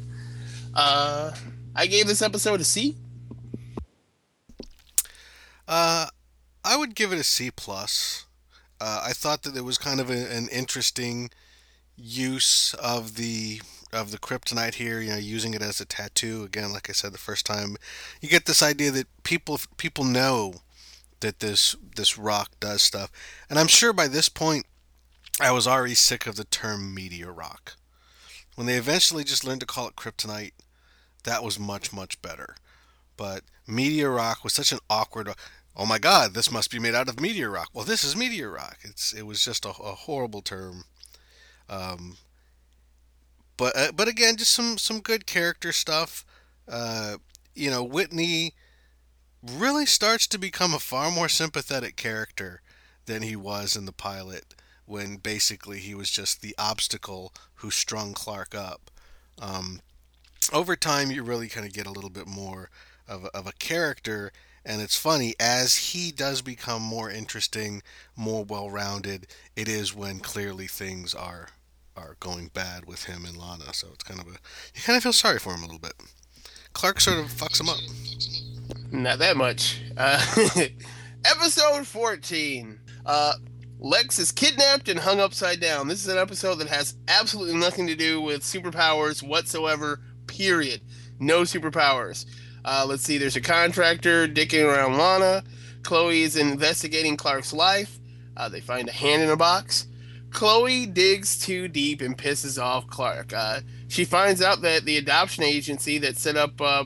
Speaker 5: Uh, I gave this episode a C.
Speaker 1: Uh, I would give it a C plus. Uh, I thought that it was kind of a, an interesting use of the of the kryptonite here, you know, using it as a tattoo. Again, like I said the first time, you get this idea that people people know that this this rock does stuff, and I'm sure by this point, I was already sick of the term meteor rock. When they eventually just learned to call it kryptonite, that was much much better. But meteor rock was such an awkward. Oh my God, this must be made out of meteor rock. Well, this is meteor rock. It's it was just a, a horrible term. Um, but uh, but again, just some some good character stuff. Uh, you know, Whitney really starts to become a far more sympathetic character than he was in the pilot, when basically he was just the obstacle who strung Clark up. Um, over time, you really kind of get a little bit more of a, of a character, and it's funny as he does become more interesting, more well-rounded. It is when clearly things are are going bad with him and Lana. So it's kind of a you kind of feel sorry for him a little bit. Clark sort of fucks him up.
Speaker 5: Not that much. Uh, [laughs] episode 14. Uh, Lex is kidnapped and hung upside down. This is an episode that has absolutely nothing to do with superpowers whatsoever. Period. No superpowers. Uh, let's see. There's a contractor dicking around Lana. Chloe is investigating Clark's life. Uh, they find a hand in a box. Chloe digs too deep and pisses off Clark. Uh, she finds out that the adoption agency that set up uh,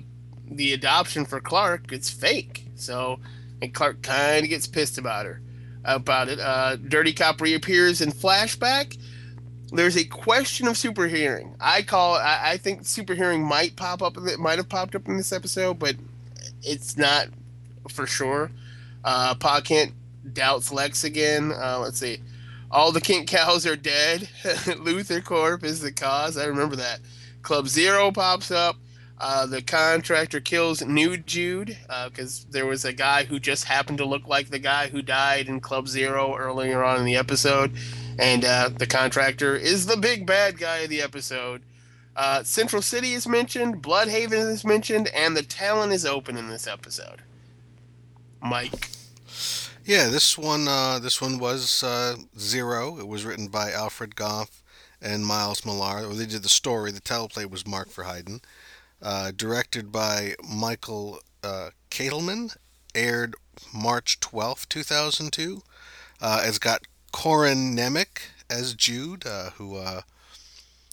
Speaker 5: the adoption for Clark is fake. So, and Clark kind of gets pissed about her about it. Uh, Dirty Cop reappears in flashback. There's a question of super hearing. I call. I, I think super hearing might pop up. It might have popped up in this episode, but it's not for sure. Uh, Pa Kent doubts Lex again. Uh, let's see. All the Kent cows are dead. [laughs] LuthorCorp is the cause. I remember that. Club Zero pops up. Uh, the contractor kills New Jude because uh, there was a guy who just happened to look like the guy who died in Club Zero earlier on in the episode. And uh, the contractor is the big bad guy of the episode. Uh, Central City is mentioned, Blüdhaven is mentioned, and the Talon is open in this episode. Mike.
Speaker 1: Yeah, this one uh, this one was uh, Zero. It was written by Alfred Gough and Miles Millar. They did the story. The teleplay was Mark Verheiden. Uh, directed by Michael uh. Aired March 12, 2002. Uh, it's got Corin Nemec as Jude, uh, who uh,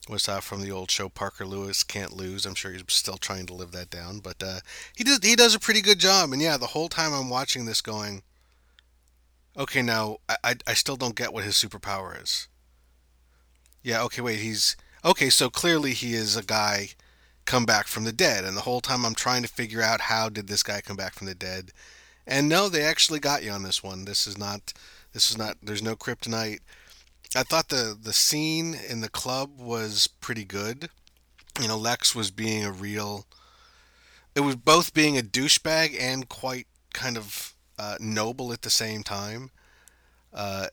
Speaker 1: was uh, from the old show Parker Lewis Can't Lose. I'm sure he's still trying to live that down, but uh, he does he does a pretty good job. And yeah, the whole time I'm watching this, going, okay, now I, I, still don't get what his superpower is. Yeah, okay, wait, he's okay. So clearly he is a guy come back from the dead, and the whole time I'm trying to figure out how did this guy come back from the dead. And no, they actually got you on this one. This is not. This is not. There's no kryptonite. I thought the the scene in the club was pretty good. You know, Lex was being a real. It was both being a douchebag and quite kind of uh, noble at the same time. Uh,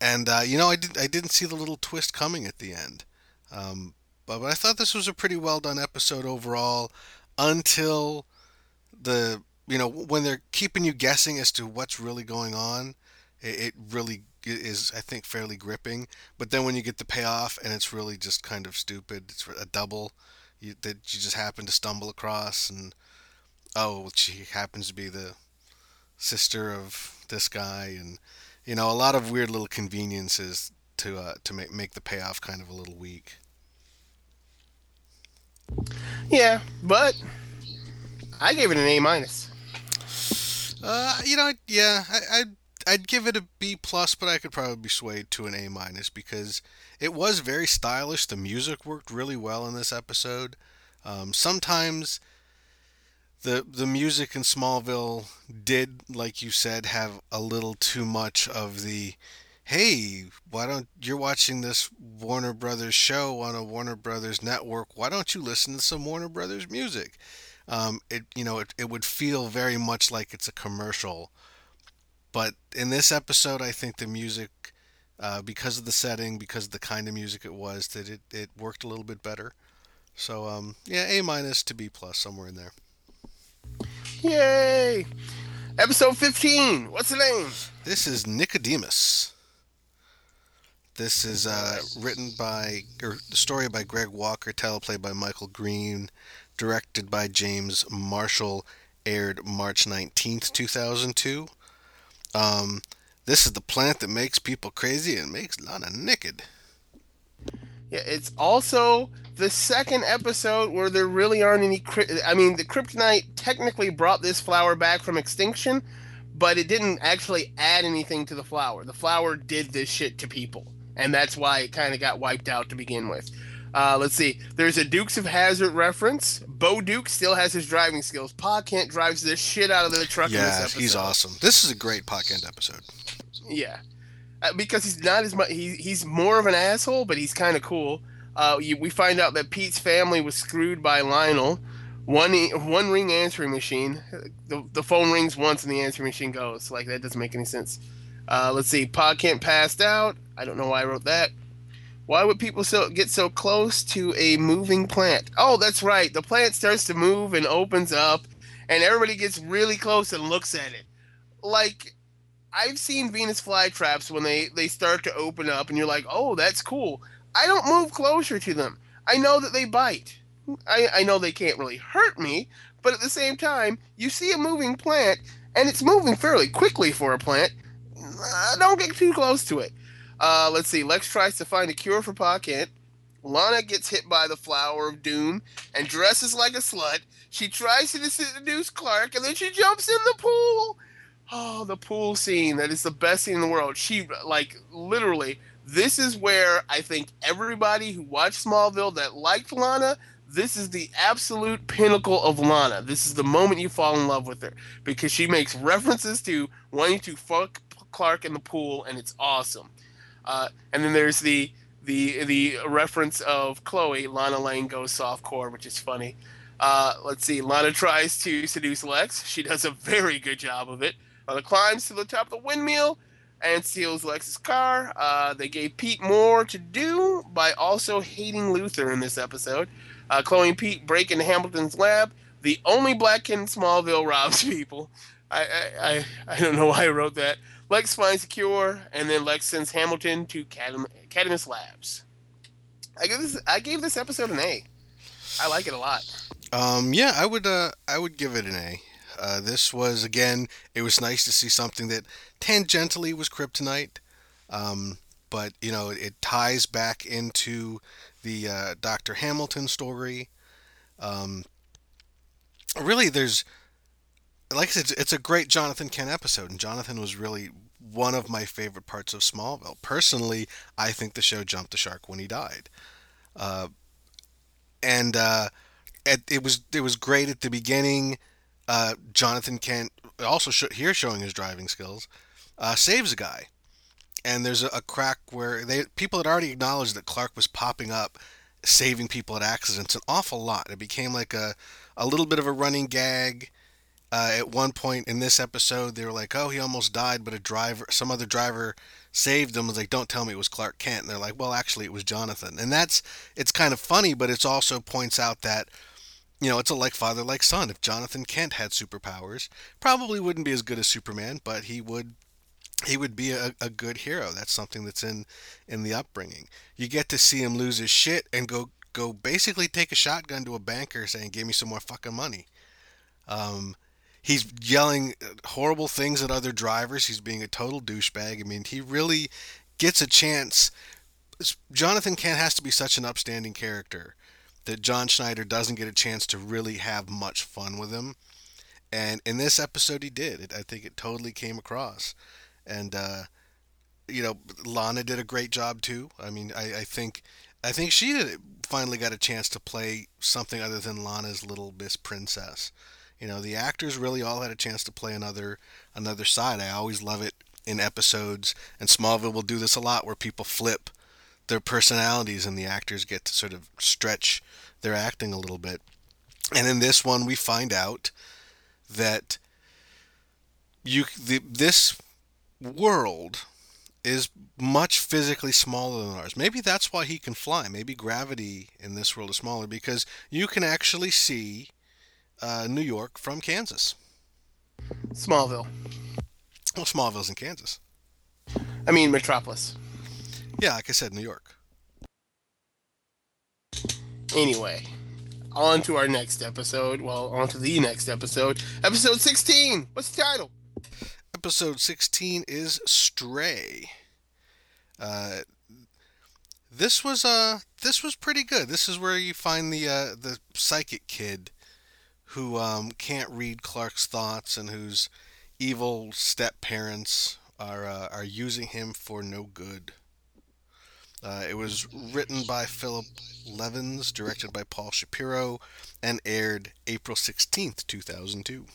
Speaker 1: and uh, you know, I did I didn't see the little twist coming at the end. Um, but, but I thought this was a pretty well done episode overall, until the you know when they're keeping you guessing as to what's really going on. It, it really is, I think, fairly gripping. But then when you get the payoff, and it's really just kind of stupid. It's a double you, that you just happen to stumble across, and oh, she happens to be the sister of this guy, and you know, a lot of weird little conveniences to uh, to make make the payoff kind of a little weak.
Speaker 5: Yeah, but I gave it an A minus.
Speaker 1: Uh, you know, yeah, I, I'd I'd give it a B plus, but I could probably be swayed to an A minus because it was very stylish. The music worked really well in this episode. Um, sometimes the the music in Smallville did, like you said, have a little too much of the hey, why don't you're watching this Warner Brothers show on a Warner Brothers network? Why don't you listen to some Warner Brothers music? Um, it you know it, it would feel very much like it's a commercial, but in this episode, I think the music, uh, because of the setting, because of the kind of music it was, that it, it worked a little bit better. So um, yeah, A minus to B plus somewhere in there.
Speaker 5: Yay! Episode 15. What's the name?
Speaker 1: This is Nicodemus. This is uh, written by, or the story by Greg Walker, teleplay by Michael Green, directed by James Marshall, aired March 19th, 2002. Um, this is the plant that makes people crazy and makes Lana naked.
Speaker 5: Yeah, it's also the second episode where there really aren't any. I mean, the kryptonite technically brought this flower back from extinction, but it didn't actually add anything to the flower. The flower did this shit to people, and that's why it kind of got wiped out to begin with. Uh, let's see. There's a Dukes of Hazzard reference. Bo Duke still has his driving skills. Pa Kent drives this shit out of the truck.
Speaker 1: Yeah, he's awesome. This is a great Pa Kent episode.
Speaker 5: Yeah, because he's not as much. He, he's more of an asshole, but he's kind of cool. Uh, you, we find out that Pete's family was screwed by Lionel. One one ring answering machine. The, the phone rings once and the answering machine goes. Like that doesn't make any sense. Uh, let's see. Pa Kent passed out. I don't know why I wrote that. Why would people so get so close to a moving plant? Oh, that's right. The plant starts to move and opens up, and everybody gets really close and looks at it. Like, I've seen Venus flytraps when they they start to open up, and you're like, oh, that's cool. I don't move closer to them. I know that they bite. I, I know they can't really hurt me, but at the same time, you see a moving plant, and it's moving fairly quickly for a plant. Uh, don't get too close to it. Uh, let's see. Lex tries to find a cure for Pa Kent. Lana gets hit by the flower of doom and dresses like a slut. She tries to seduce Clark, and then she jumps in the pool. Oh, the pool scene. That is the best scene in the world. She, like, literally, this is where I think everybody who watched Smallville that liked Lana, this is the absolute pinnacle of Lana. This is the moment you fall in love with her because she makes references to wanting to fuck Clark in the pool, and it's awesome. Uh, and then there's the the the reference of Chloe, Lana Lang goes softcore, which is funny. Uh, let's see, Lana tries to seduce Lex. She does a very good job of it. Lana climbs to the top of the windmill and steals Lex's car. Uh, they gave Pete more to do by also hating Luthor in this episode. Uh, Chloe and Pete break into Hamilton's lab. The only black kid in Smallville robs people. I, I, I, I don't know why I wrote that. Lex finds a cure, and then Lex sends Hamilton to Cadmus Labs. I give this I gave this episode an A. I like it a lot.
Speaker 1: Um, yeah, I would uh, I would give it an A. Uh, this was again, it was nice to see something that tangentially was kryptonite, um, but you know it ties back into the uh, Doctor Hamilton story. Um, really, there's like I said, it's a great Jonathan Kent episode, and Jonathan was really one of my favorite parts of Smallville. Personally, I think the show jumped the shark when he died, uh, and uh, it, it, was it was great at the beginning. Uh, Jonathan Kent also sh- here showing his driving skills uh, saves a guy, and there's a, a crack where they people had already acknowledged that Clark was popping up, saving people at accidents an awful lot. It became like a a little bit of a running gag uh, at one point in this episode, they were like, "Oh, he almost died, but a driver, some other driver, saved him." was like, "Don't tell me it was Clark Kent." And they're like, "Well, actually, it was Jonathan." And that's it's kind of funny, but it also points out that you know it's a like father like son. If Jonathan Kent had superpowers, probably wouldn't be as good as Superman, but he would he would be a, a good hero. That's something that's in in the upbringing. You get to see him lose his shit and go go basically take a shotgun to a banker saying, "Give me some more fucking money." Um, he's yelling horrible things at other drivers. He's being a total douchebag. I mean, he really gets a chance. Jonathan Kent has to be such an upstanding character that John Schneider doesn't get a chance to really have much fun with him. And in this episode, he did. I think it totally came across. And, uh, you know, Lana did a great job too. I mean, I, I think I think she did, finally got a chance to play something other than Lana's little Miss Princess. You know, the actors really all had a chance to play another another side. I always love it in episodes, and Smallville will do this a lot, where people flip their personalities, and the actors get to sort of stretch their acting a little bit. And in this one, we find out that you the, this world is much physically smaller than ours. Maybe that's why he can fly. Maybe gravity in this world is smaller because you can actually see uh, New York from Kansas.
Speaker 5: Smallville.
Speaker 1: Well, Smallville's in Kansas.
Speaker 5: I mean, Metropolis.
Speaker 1: Yeah, like I said, New York.
Speaker 5: Anyway, on to our next episode. Well, on to the next episode. Episode 16. What's the title?
Speaker 1: Episode 16 is Stray. Uh, this was uh this was pretty good. This is where you find the uh, the psychic kid who um, can't read Clark's thoughts and whose evil step parents are uh, are using him for no good. Uh, it was written by Philip Levens, directed by Paul Shapiro, and aired April 16th, 2002.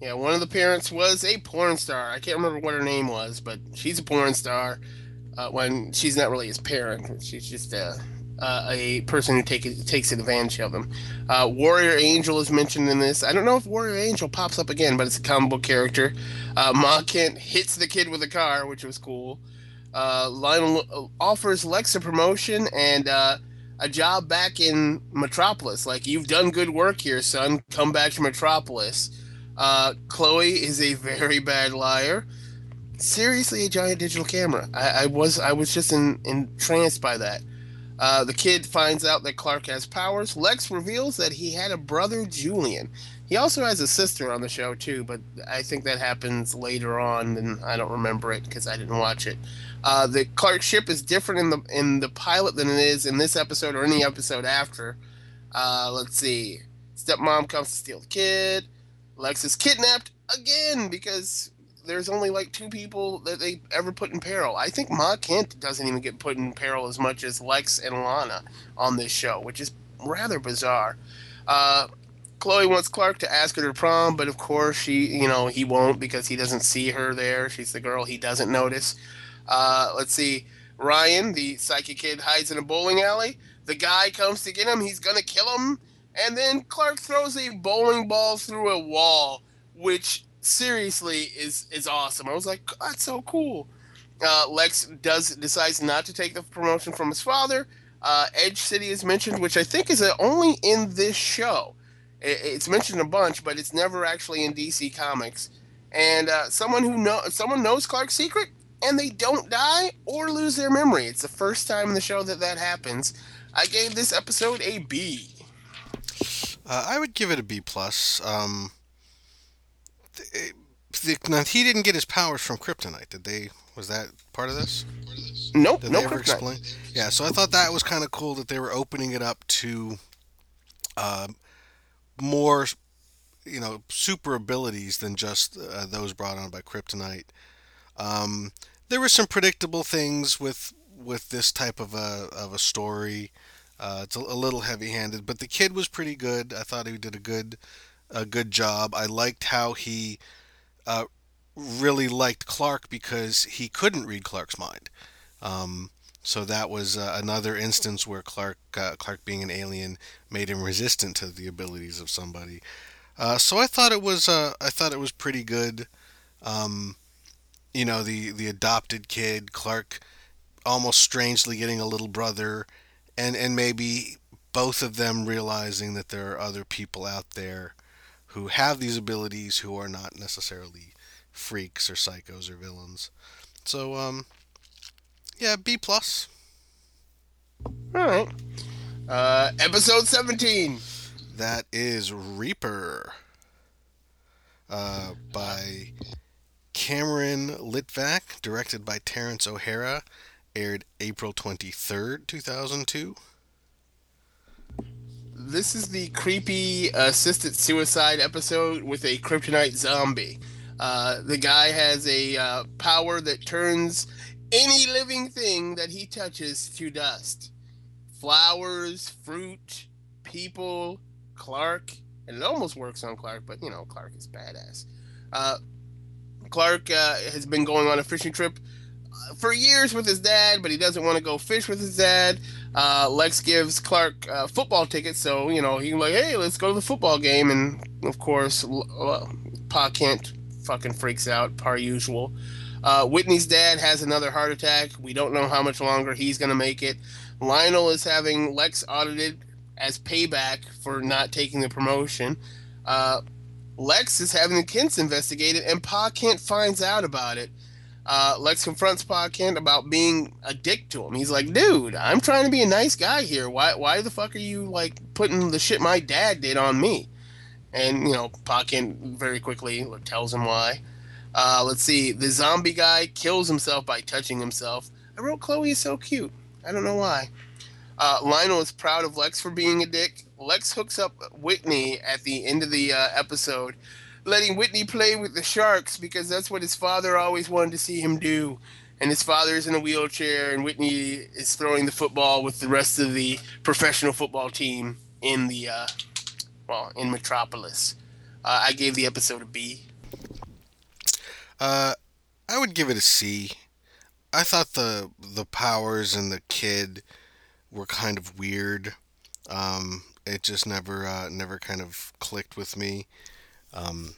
Speaker 5: Yeah, one of the parents was a porn star. I can't remember what her name was, but she's a porn star. Uh, when she's not really his parent, she's just a uh, a person who take, takes advantage of him. Uh, Warrior Angel is mentioned in this. I don't know if Warrior Angel pops up again, but it's a comic book character. Uh, Ma Kent hits the kid with a car, which was cool. Uh, Lionel uh, offers Lex a promotion and uh, a job back in Metropolis. Like, you've done good work here, son. Come back to Metropolis. Uh, Chloe is a very bad liar. Seriously, a giant digital camera. I, I was I was just in, entranced by that. Uh, the kid finds out that Clark has powers. Lex reveals that he had a brother, Julian. He also has a sister on the show too, but I think that happens later on, and I don't remember it because I didn't watch it. Uh, the Clark ship is different in the in the pilot than it is in this episode or any episode after. Uh, let's see. Stepmom comes to steal the kid. Lex is kidnapped again because there's only like two people that they ever put in peril. I think Ma Kent doesn't even get put in peril as much as Lex and Lana on this show, which is rather bizarre. Uh, Chloe wants Clark to ask her to prom, but of course she, you know, he won't because he doesn't see her there. She's the girl he doesn't notice. Uh, let's see. Ryan, the psychic kid, hides in a bowling alley. The guy comes to get him. He's gonna kill him, and then Clark throws a bowling ball through a wall, which seriously is is awesome. I was like, that's so cool. Uh, Lex does decides not to take the promotion from his father. Uh, Edge City is mentioned, which I think is only in this show. It, it's mentioned a bunch, but it's never actually in DC Comics. And uh, someone who know someone knows Clark's secret, and they don't die or lose their memory. It's the first time in the show that that happens. I gave this episode a B.
Speaker 1: Uh, I would give it a B plus. Um, the, now, he didn't get his powers from kryptonite. Did they? Was that part of this?
Speaker 5: Nope.
Speaker 1: Did
Speaker 5: no
Speaker 1: they ever
Speaker 5: kryptonite.
Speaker 1: explain? Yeah. So I thought that was kind of cool that they were opening it up to uh, more, you know, super abilities than just uh, those brought on by kryptonite. Um, there were some predictable things with with this type of a of a story. Uh, it's a, a little heavy-handed, but the kid was pretty good. I thought he did a good a good job. I liked how he uh, really liked Clark because he couldn't read Clark's mind. Um, so that was uh, another instance where Clark uh, Clark being an alien made him resistant to the abilities of somebody. Uh, so I thought it was uh, I thought it was pretty good. Um, you know the the adopted kid Clark almost strangely getting a little brother and and maybe both of them realizing that there are other people out there who have these abilities who are not necessarily freaks or psychos or villains. So um yeah, B plus.
Speaker 5: All right. Uh, episode 17.
Speaker 1: That is Reaper. Uh, by Cameron Litvack, directed by Terrence O'Hara, aired April 23rd, 2002.
Speaker 5: This is the creepy assisted suicide episode with a kryptonite zombie. Uh, the guy has a uh, power that turns any living thing that he touches to dust. Flowers, fruit, people, Clark, and it almost works on Clark, but you know, Clark is badass. Uh, Clark uh, has been going on a fishing trip uh, for years with his dad, but he doesn't want to go fish with his dad. Uh, Lex gives Clark uh, football tickets, so you know he's like, "Hey, let's go to the football game." And of course, well, Pa Kent fucking freaks out, par usual. Uh, Whitney's dad has another heart attack. We don't know how much longer he's gonna make it. Lionel is having Lex audited as payback for not taking the promotion. Uh, Lex is having the Kents investigated, and Pa Kent finds out about it. Uh, Lex confronts Pa Kent about being a dick to him. He's like, "Dude, I'm trying to be a nice guy here. Why, why the fuck are you like putting the shit my dad did on me?" And you know, Pa Kent very quickly tells him why. Uh, let's see. The zombie guy kills himself by touching himself. I wrote Chloe is so cute. I don't know why. Uh, Lionel is proud of Lex for being a dick. Lex hooks up Whitney at the end of the uh, episode, letting Whitney play with the sharks because that's what his father always wanted to see him do. And his father is in a wheelchair, and Whitney is throwing the football with the rest of the professional football team in the, uh, well, in Metropolis. Uh, I gave the episode a B.
Speaker 1: Uh, I would give it a C. I thought the the powers and the kid were kind of weird. Um, it just never uh, never kind of clicked with me. Um,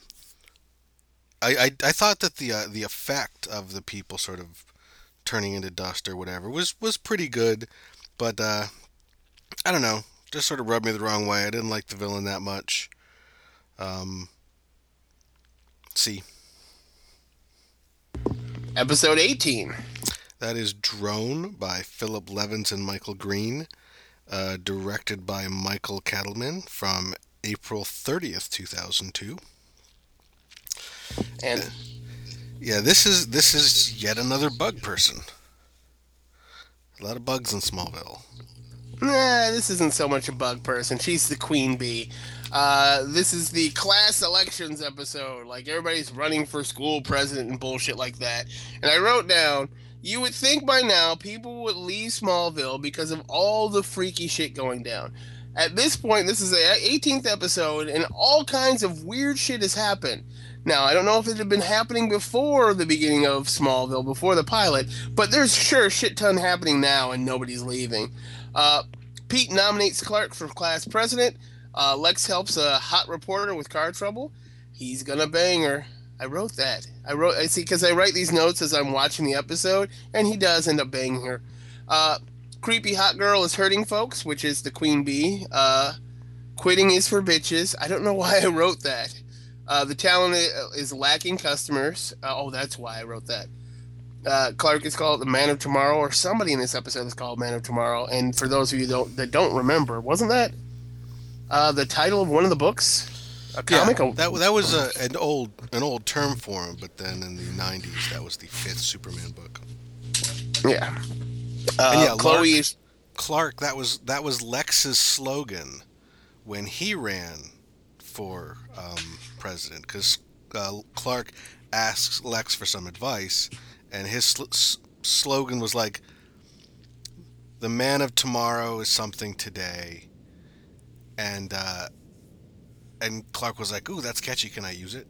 Speaker 1: I, I I thought that the uh, the effect of the people sort of turning into dust or whatever was was pretty good, but uh, I don't know, just sort of rubbed me the wrong way. I didn't like the villain that much. Um, C.
Speaker 5: Episode 18.
Speaker 1: That is Drone by Philip Levens and Michael Green, uh, directed by Michael Katleman from April 30th, 2002.
Speaker 5: And
Speaker 1: Yeah, this is this is yet another bug person. A lot of bugs in Smallville.
Speaker 5: Nah, this isn't so much a bug person. She's the queen bee. Uh, this is the class elections episode. Like everybody's running for school president and bullshit like that. And I wrote down, you would think by now people would leave Smallville because of all the freaky shit going down. At this point, this is the 18th episode, and all kinds of weird shit has happened. Now, I don't know if it had been happening before the beginning of Smallville, before the pilot, but there's sure shit ton happening now, and nobody's leaving. Uh, Pete nominates Clark for class president. Uh, Lex helps a hot reporter with car trouble. He's gonna bang her. I wrote that. I wrote. I see because I write these notes as I'm watching the episode, and he does end up banging her. Uh, creepy hot girl is hurting folks, which is the queen bee. Uh, quitting is for bitches. I don't know [laughs] why I wrote that. Uh, the talent is lacking customers. Uh, oh, that's why I wrote that. Uh, Clark is called the Man of Tomorrow, or somebody in this episode is called Man of Tomorrow. And for those of you don't, that don't remember, wasn't that uh, the title of one of the books? A comic?
Speaker 1: Yeah, that that was a, an old an old term for him, but then in the '90s, that was the fifth Superman book.
Speaker 5: yeah. Uh,
Speaker 1: And yeah,
Speaker 5: Chloe
Speaker 1: Lark-
Speaker 5: is
Speaker 1: Clark, that was that was Lex's slogan when he ran for um, president, because uh, Clark asks Lex for some advice, and his sl- s- slogan was like, "The man of tomorrow is something today," and uh, and Clark was like, "Ooh, that's catchy. Can I use it?"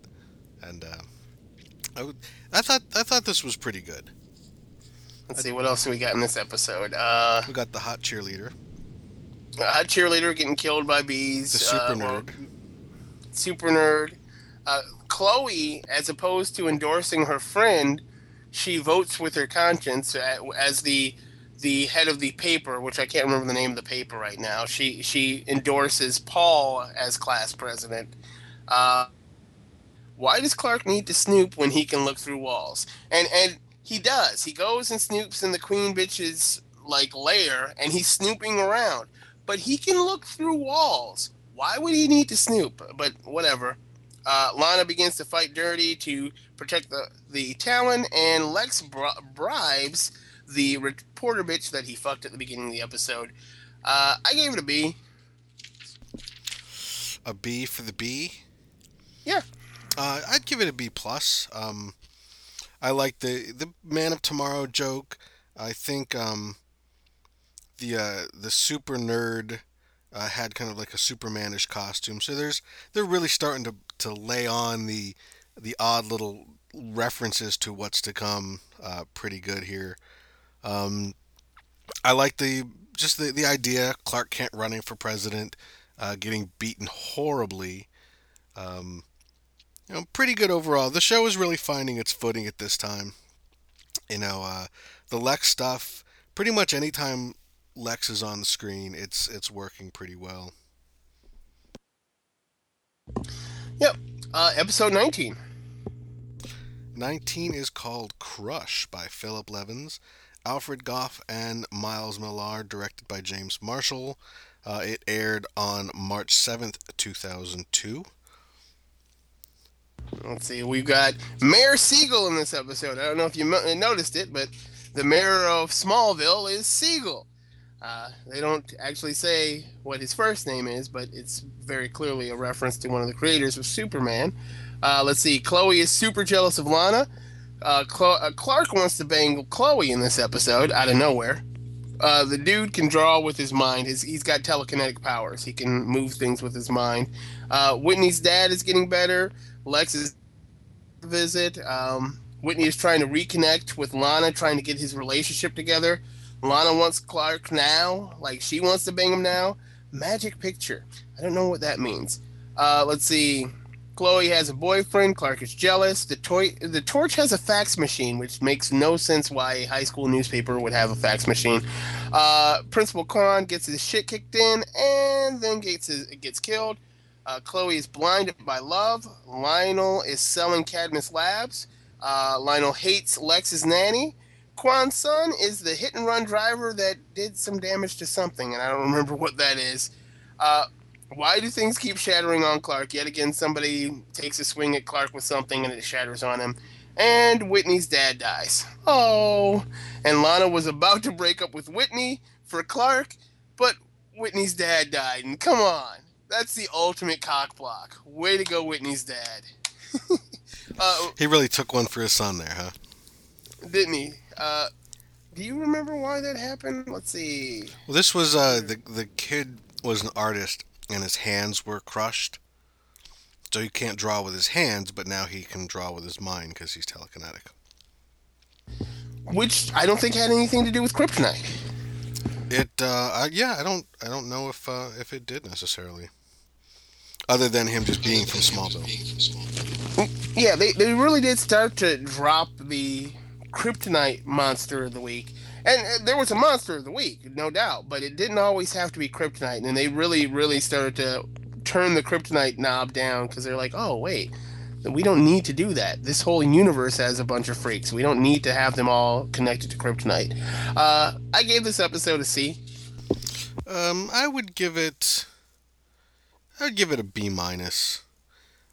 Speaker 1: And uh, I, thought I thought this was pretty good.
Speaker 5: Let's see what else we got in this episode. Uh,
Speaker 1: We got the hot cheerleader,
Speaker 5: a hot cheerleader getting killed by bees.
Speaker 1: the super
Speaker 5: uh,
Speaker 1: nerd.
Speaker 5: super nerd. Uh, Chloe, as opposed to endorsing her friend, she votes with her conscience as the the head of the paper, which I can't remember the name of the paper right now. She she endorses Paul as class president. Uh, why does Clark need to snoop when he can look through walls? And and he does. He goes and snoops in the queen bitch's like lair, and he's snooping around. But he can look through walls. Why would he need to snoop? But whatever. Uh, Lana begins to fight dirty to protect the the Talon, and Lex bri- bribes the reporter bitch that he fucked at the beginning of the episode. Uh, I gave it a B.
Speaker 1: A B for the B.
Speaker 5: Yeah.
Speaker 1: Uh, I'd give it a B plus. Um, I like the the Man of Tomorrow joke. I think um, the uh, the super nerd uh, had kind of like a Supermanish costume. So there's they're really starting to, to lay on the the odd little references to what's to come. Uh, pretty good here. Um, I like the just the, the idea Clark Kent running for president, uh, getting beaten horribly. Um, you know, pretty good overall. The show is really finding its footing at this time. You know, uh, the Lex stuff. Pretty much anytime Lex is on the screen, it's it's working pretty well.
Speaker 5: Yep. Uh, episode 19.
Speaker 1: 19 is called Crush by Philip Levens, Alfred Gough, and Miles Millar, directed by James Marshall. Uh, it aired on March 7th, 2002.
Speaker 5: Let's see. We've got Mayor Siegel in this episode. I don't know if you noticed it, but the mayor of Smallville is Siegel. Uh, they don't actually say what his first name is, but it's very clearly a reference to one of the creators of Superman. Uh, let's see. Chloe is super jealous of Lana. Uh, uh, Clark wants to bang Chloe in this episode out of nowhere. Uh, the dude can draw with his mind. He's got telekinetic powers. He can move things with his mind. Uh, Whitney's dad is getting better. Lex is visit. Um, Whitney is trying to reconnect with Lana, trying to get his relationship together. Lana wants Clark now, like she wants to bang him now. Magic picture. I don't know what that means. Uh, let's see. Chloe has a boyfriend. Clark is jealous. The toy, the torch has a fax machine, which makes no sense why a high school newspaper would have a fax machine. Uh, Principal Kwan gets his shit kicked in, and then gets his, gets killed. Uh, Chloe is blinded by love. Lionel is selling Cadmus Labs. Uh, Lionel hates Lex's nanny. Quan Sun is the hit and run driver that did some damage to something, and I don't remember what that is. Uh, why do things keep shattering on Clark? Yet again, somebody takes a swing at Clark with something and it shatters on him. And Whitney's dad dies. Oh. And Lana was about to break up with Whitney for Clark, but Whitney's dad died. And come on. That's the ultimate cock block. Way to go, Whitney's dad. [laughs] uh,
Speaker 1: He really took one for his son there, huh?
Speaker 5: didn't he? Uh, do you remember why that happened? Let's see.
Speaker 1: Well, this was uh, the the kid was an artist, and his hands were crushed, so he can't draw with his hands, but now he can draw with his mind because he's telekinetic.
Speaker 5: Which I don't think had anything to do with kryptonite.
Speaker 1: It, uh, I, yeah, I don't, I don't know if uh, if it did necessarily, other than him just being from Smallville.
Speaker 5: Yeah, they, they really did start to drop the kryptonite monster of the week. And uh, there was a monster of the week, no doubt, but it didn't always have to be kryptonite. And they really, really started to turn the kryptonite knob down because they're like, oh, wait, we don't need to do that. This whole universe has a bunch of freaks. We don't need to have them all connected to kryptonite. Uh, I gave this episode a C.
Speaker 1: Um, I would give it, I'd give it a B minus.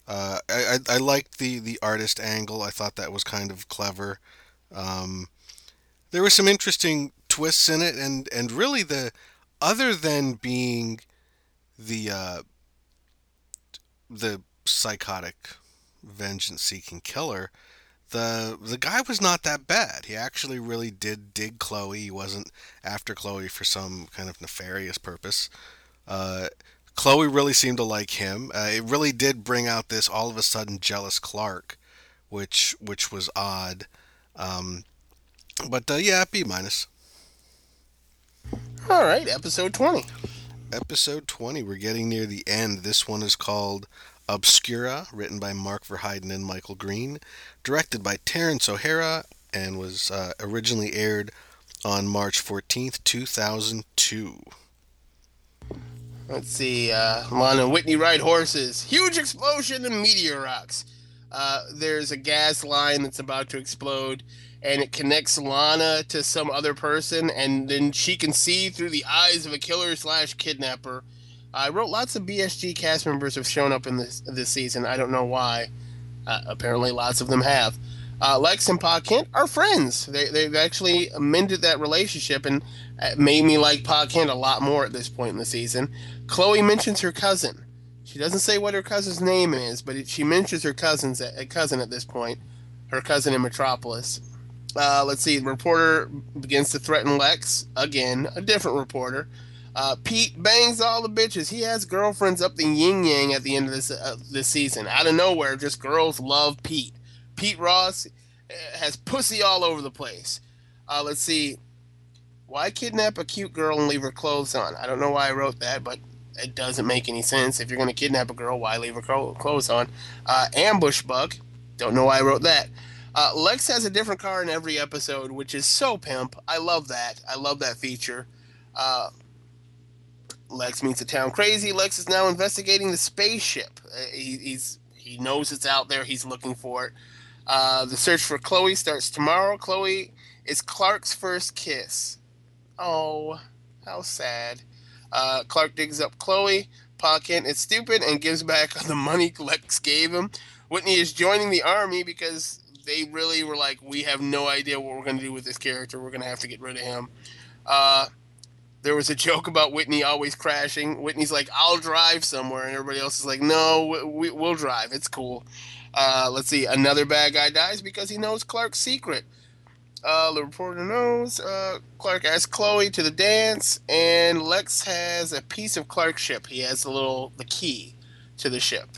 Speaker 1: Uh, I, I I liked the the artist angle. I thought that was kind of clever. Um, there were some interesting twists in it, and and really the other than being the uh, the psychotic vengeance seeking killer the the guy was not that bad. He actually really did dig chloe. He wasn't after chloe for some kind of nefarious purpose. Uh, chloe really seemed to like him. Uh, it really did bring out this all of a sudden jealous clark which which was odd. Um, but uh, yeah b minus
Speaker 5: All right, episode 20.
Speaker 1: episode 20 we're getting near the end this one is called obscura written by mark verheiden and michael green directed by terrence o'hara and was uh, originally aired on march 14th 2002
Speaker 5: Let's see. Uh, Lana and Whitney ride horses. Huge explosion and meteor rocks. Uh, there's a gas line that's about to explode, and it connects Lana to some other person, and then she can see through the eyes of a killer slash kidnapper. I wrote lots of BSG cast members have shown up in this this season. I don't know why. Uh, apparently, lots of them have. Uh, Lex and Pa Kent are friends. They, they've actually mended that relationship and it made me like Pa Kent a lot more at this point in the season. Chloe mentions her cousin. She doesn't say what her cousin's name is, but it, she mentions her cousin's a cousin at this point. Her cousin in Metropolis. Uh, let's see. The reporter begins to threaten Lex again. A different reporter. Uh, Pete bangs all the bitches. He has girlfriends up the yin yang at the end of this uh, this season. Out of nowhere, just girls love Pete. Pete Ross uh, has pussy all over the place. Uh, let's see. Why kidnap a cute girl and leave her clothes on? I don't know why I wrote that, but it doesn't make any sense. If you're going to kidnap a girl, why leave her clothes on? Uh, ambush bug. Don't know why I wrote that. Uh, Lex has a different car in every episode, which is so pimp. I love that. I love that feature. Uh, Lex meets a town crazy. Lex is now investigating the spaceship. Uh, he, he's he knows it's out there. He's looking for it. Uh, the search for Chloe starts tomorrow. Chloe is Clark's first kiss. Oh, how sad. Uh, Clark digs up Chloe. Pa Kent is stupid and gives back [laughs] the money Lex gave him. Whitney is joining the army because they really were like, we have no idea what we're going to do with this character. We're going to have to get rid of him. Uh, there was a joke about Whitney always crashing. Whitney's like, I'll drive somewhere. And everybody else is like, no, we, we'll drive. It's cool. Uh, let's see. Another bad guy dies because he knows Clark's secret. Uh, the reporter knows. Uh, Clark asks Chloe to the dance, and Lex has a piece of Clark's ship. He has the little the key to the ship.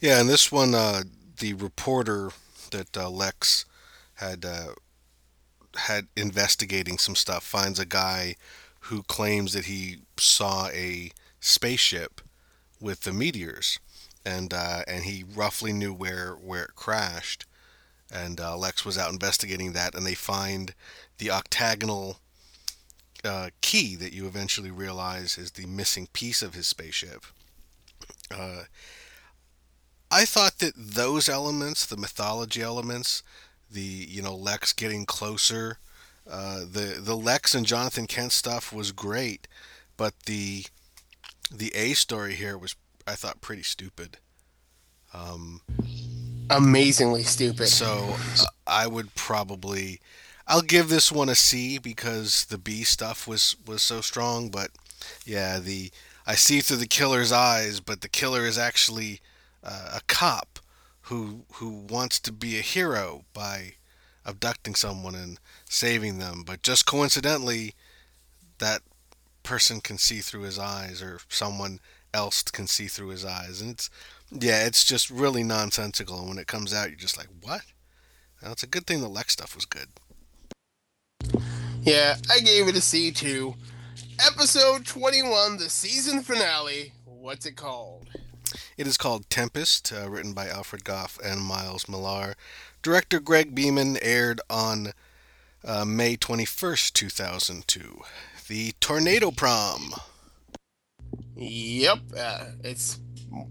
Speaker 1: Yeah, and this one, uh, the reporter that uh, Lex had uh, had investigating some stuff finds a guy who claims that he saw a spaceship with the meteors, and uh, and he roughly knew where where it crashed. And uh, Lex was out investigating that, and they find the octagonal uh, key that you eventually realize is the missing piece of his spaceship. I thought that those elements, the mythology elements, the you know Lex getting closer, uh, the the Lex and Jonathan Kent stuff was great, but the the A story here was I thought pretty stupid. Um,
Speaker 5: Amazingly stupid.
Speaker 1: so uh, I would probably I'll give this one a C because the B stuff was was so strong, but yeah, the I see through the killer's eyes, but the killer is actually uh, a cop who who wants to be a hero by abducting someone and saving them, but just coincidentally that person can see through his eyes or someone else can see through his eyes and it's yeah, it's just really nonsensical and when it comes out you're just like, "What?" Now, it's a good thing the Lex stuff was good.
Speaker 5: Yeah, I gave it a C too. Episode 21, the season finale. What's it called?
Speaker 1: It is called Tempest, uh, written by Alfred Gough and Miles Millar. Director Greg Beeman aired on uh, May 21st, 2002. The Tornado Prom.
Speaker 5: Yep, uh, it's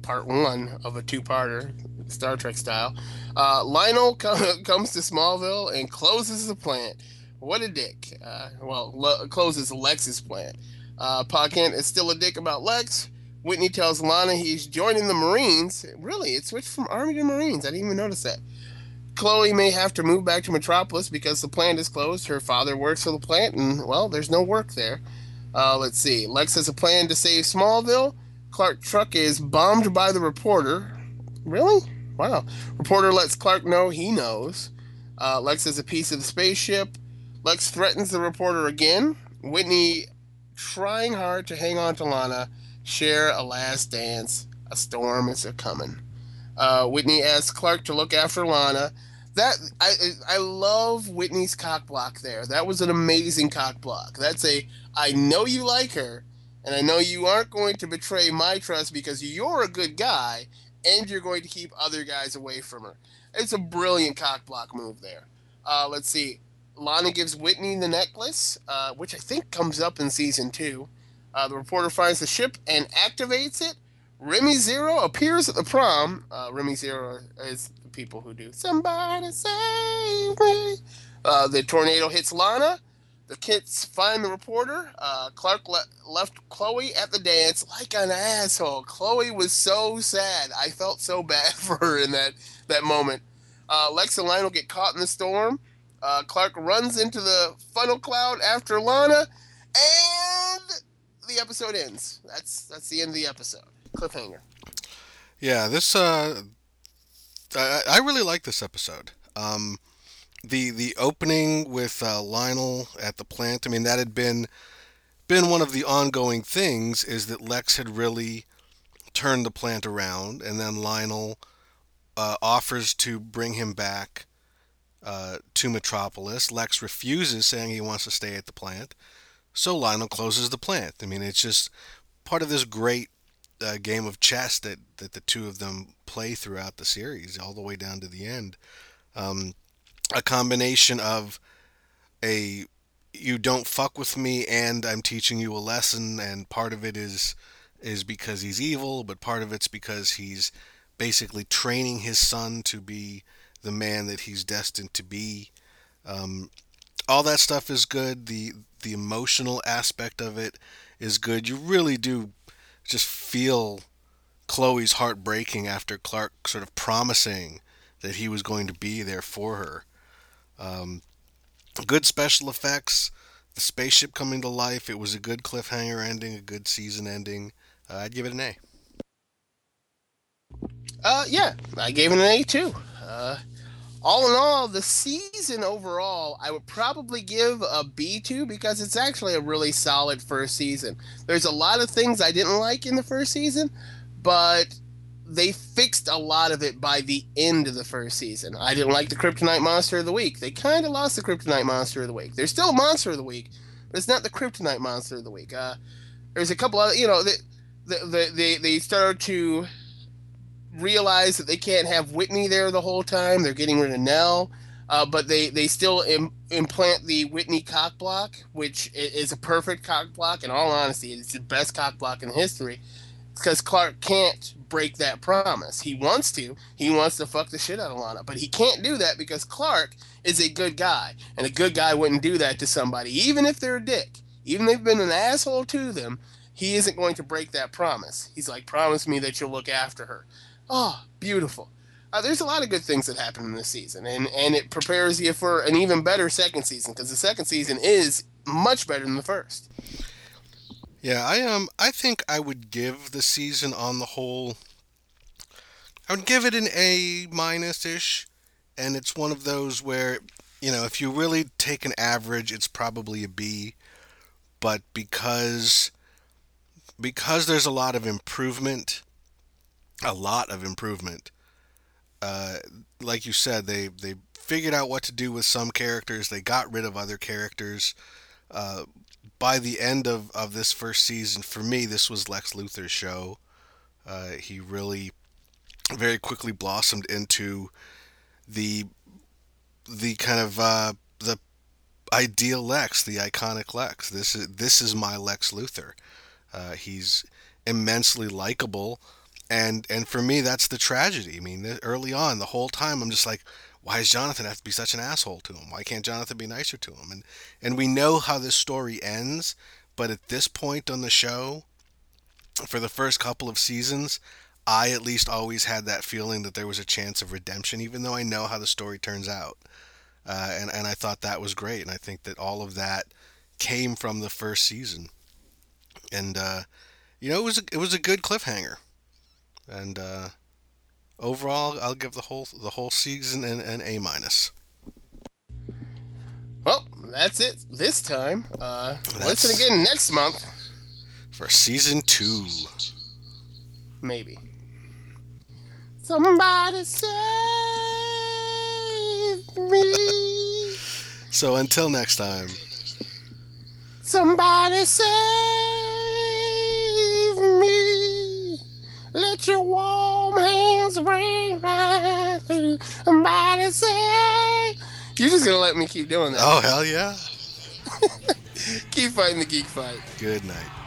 Speaker 5: part one of a two-parter, Star Trek style. Uh, Lionel co- [laughs] comes to Smallville and closes the plant. What a dick. Uh, well, le- closes Lex's plant. Uh, Pa Kent is still a dick about Lex. Whitney tells Lana he's joining the Marines. Really, it switched from Army to Marines. I didn't even notice that. Chloe may have to move back to Metropolis because the plant is closed. Her father works for the plant, and, well, there's no work there. Uh, let's see. Lex has a plan to save Smallville. Clark truck is bombed by the reporter. Really? Wow. Reporter lets Clark know he knows. Uh, Lex has a piece of the spaceship. Lex threatens the reporter again. Whitney trying hard to hang on to Lana. Share a last dance. A storm is a coming. Uh, Whitney asks Clark to look after Lana. That I I love Whitney's cock block there. That was an amazing cock block. That's a I know you like her, and I know you aren't going to betray my trust because you're a good guy, and you're going to keep other guys away from her. It's a brilliant cock block move there. Uh, let's see. Lana gives Whitney the necklace, uh, which I think comes up in season two. Uh, the reporter finds the ship and activates it. Remy Zero appears at the prom. Uh, Remy Zero is the people who do Somebody Save Me. Uh, the tornado hits Lana. The kids find the reporter. Uh, Clark le- left Chloe at the dance like an asshole. Chloe was so sad. I felt so bad [laughs] for her in that, that moment. Uh, Lex and Lionel get caught in the storm. Uh, Clark runs into the funnel cloud after Lana, and the episode ends. That's that's the end of the episode. Cliffhanger.
Speaker 1: Yeah, this uh, I, I really like this episode. Um, the the opening with uh, Lionel at the plant. I mean, that had been been one of the ongoing things. Is that Lex had really turned the plant around, and then Lionel uh, offers to bring him back uh, to Metropolis. Lex refuses, saying he wants to stay at the plant. So Lionel closes the plant. I mean, it's just part of this great uh, game of chess that, that the two of them play throughout the series, all the way down to the end. Um, a combination of a you don't fuck with me and I'm teaching you a lesson, and part of it is is because he's evil, but part of it's because he's basically training his son to be the man that he's destined to be. Um, all that stuff is good. The the emotional aspect of it is good. You really do just feel Chloe's heart breaking after Clark sort of promising that he was going to be there for her. Um, good special effects, the spaceship coming to life. It was a good cliffhanger ending, a good season ending. Uh, I'd give it an A.
Speaker 5: Uh, yeah, I gave it an A too. Uh, all in all, the season overall, I would probably give a B to because it's actually a really solid first season. There's a lot of things I didn't like in the first season, but they fixed a lot of it by the end of the first season. I didn't like the Kryptonite Monster of the Week. They kind of lost the Kryptonite Monster of the Week. There's still a Monster of the Week, but it's not the Kryptonite Monster of the Week. Uh, there's a couple other, you know, they, they, they, they started to realize that they can't have Whitney there the whole time. They're getting rid of Nell, uh, but they they still Im- implant the Whitney cock block, which is a perfect cock block. In all honesty, it's the best cock block in history. because Clark can't break that promise. He wants to. He wants to fuck the shit out of Lana, but he can't do that because Clark is a good guy, and a good guy wouldn't do that to somebody, even if they're a dick. Even if they've been an asshole to them, he isn't going to break that promise. He's like, promise me that you'll look after her. Oh, beautiful. Uh, there's a lot of good things that happen in this season, and, and it prepares you for an even better second season because the second season is much better than the first.
Speaker 1: Yeah, I um I think I would give the season on the whole I would give it an A minus ish and it's one of those where you know, if you really take an average, it's probably a B, but because because there's a lot of improvement, a lot of improvement. Uh, like you said, they they figured out what to do with some characters. They got rid of other characters. Uh, by the end of, of this first season, for me, this was Lex Luthor's show. Uh, he really very quickly blossomed into the the kind of uh, the ideal Lex, the iconic Lex. This is this is my Lex Luthor. Uh, he's immensely likable, and and for me, that's the tragedy. I mean, early on, the whole time, I'm just like, why does Jonathan have to be such an asshole to him? Why can't Jonathan be nicer to him? And and we know how this story ends, but at this point on the show, for the first couple of seasons, I at least always had that feeling that there was a chance of redemption, even though I know how the story turns out. Uh, and and I thought that was great, and I think that all of that came from the first season. And uh, you know, it was a, it was a good cliffhanger, and uh, overall, I'll give the whole the whole season an, an A minus.
Speaker 5: Well, that's it this time. Uh, listen again next month
Speaker 1: for season two.
Speaker 5: Maybe. Somebody save me. [laughs]
Speaker 1: So until next time.
Speaker 5: Somebody save Let your warm hands bring my through. Say. You're just gonna let me keep doing that.
Speaker 1: Oh hell yeah. [laughs]
Speaker 5: keep fighting the geek fight.
Speaker 1: Good night.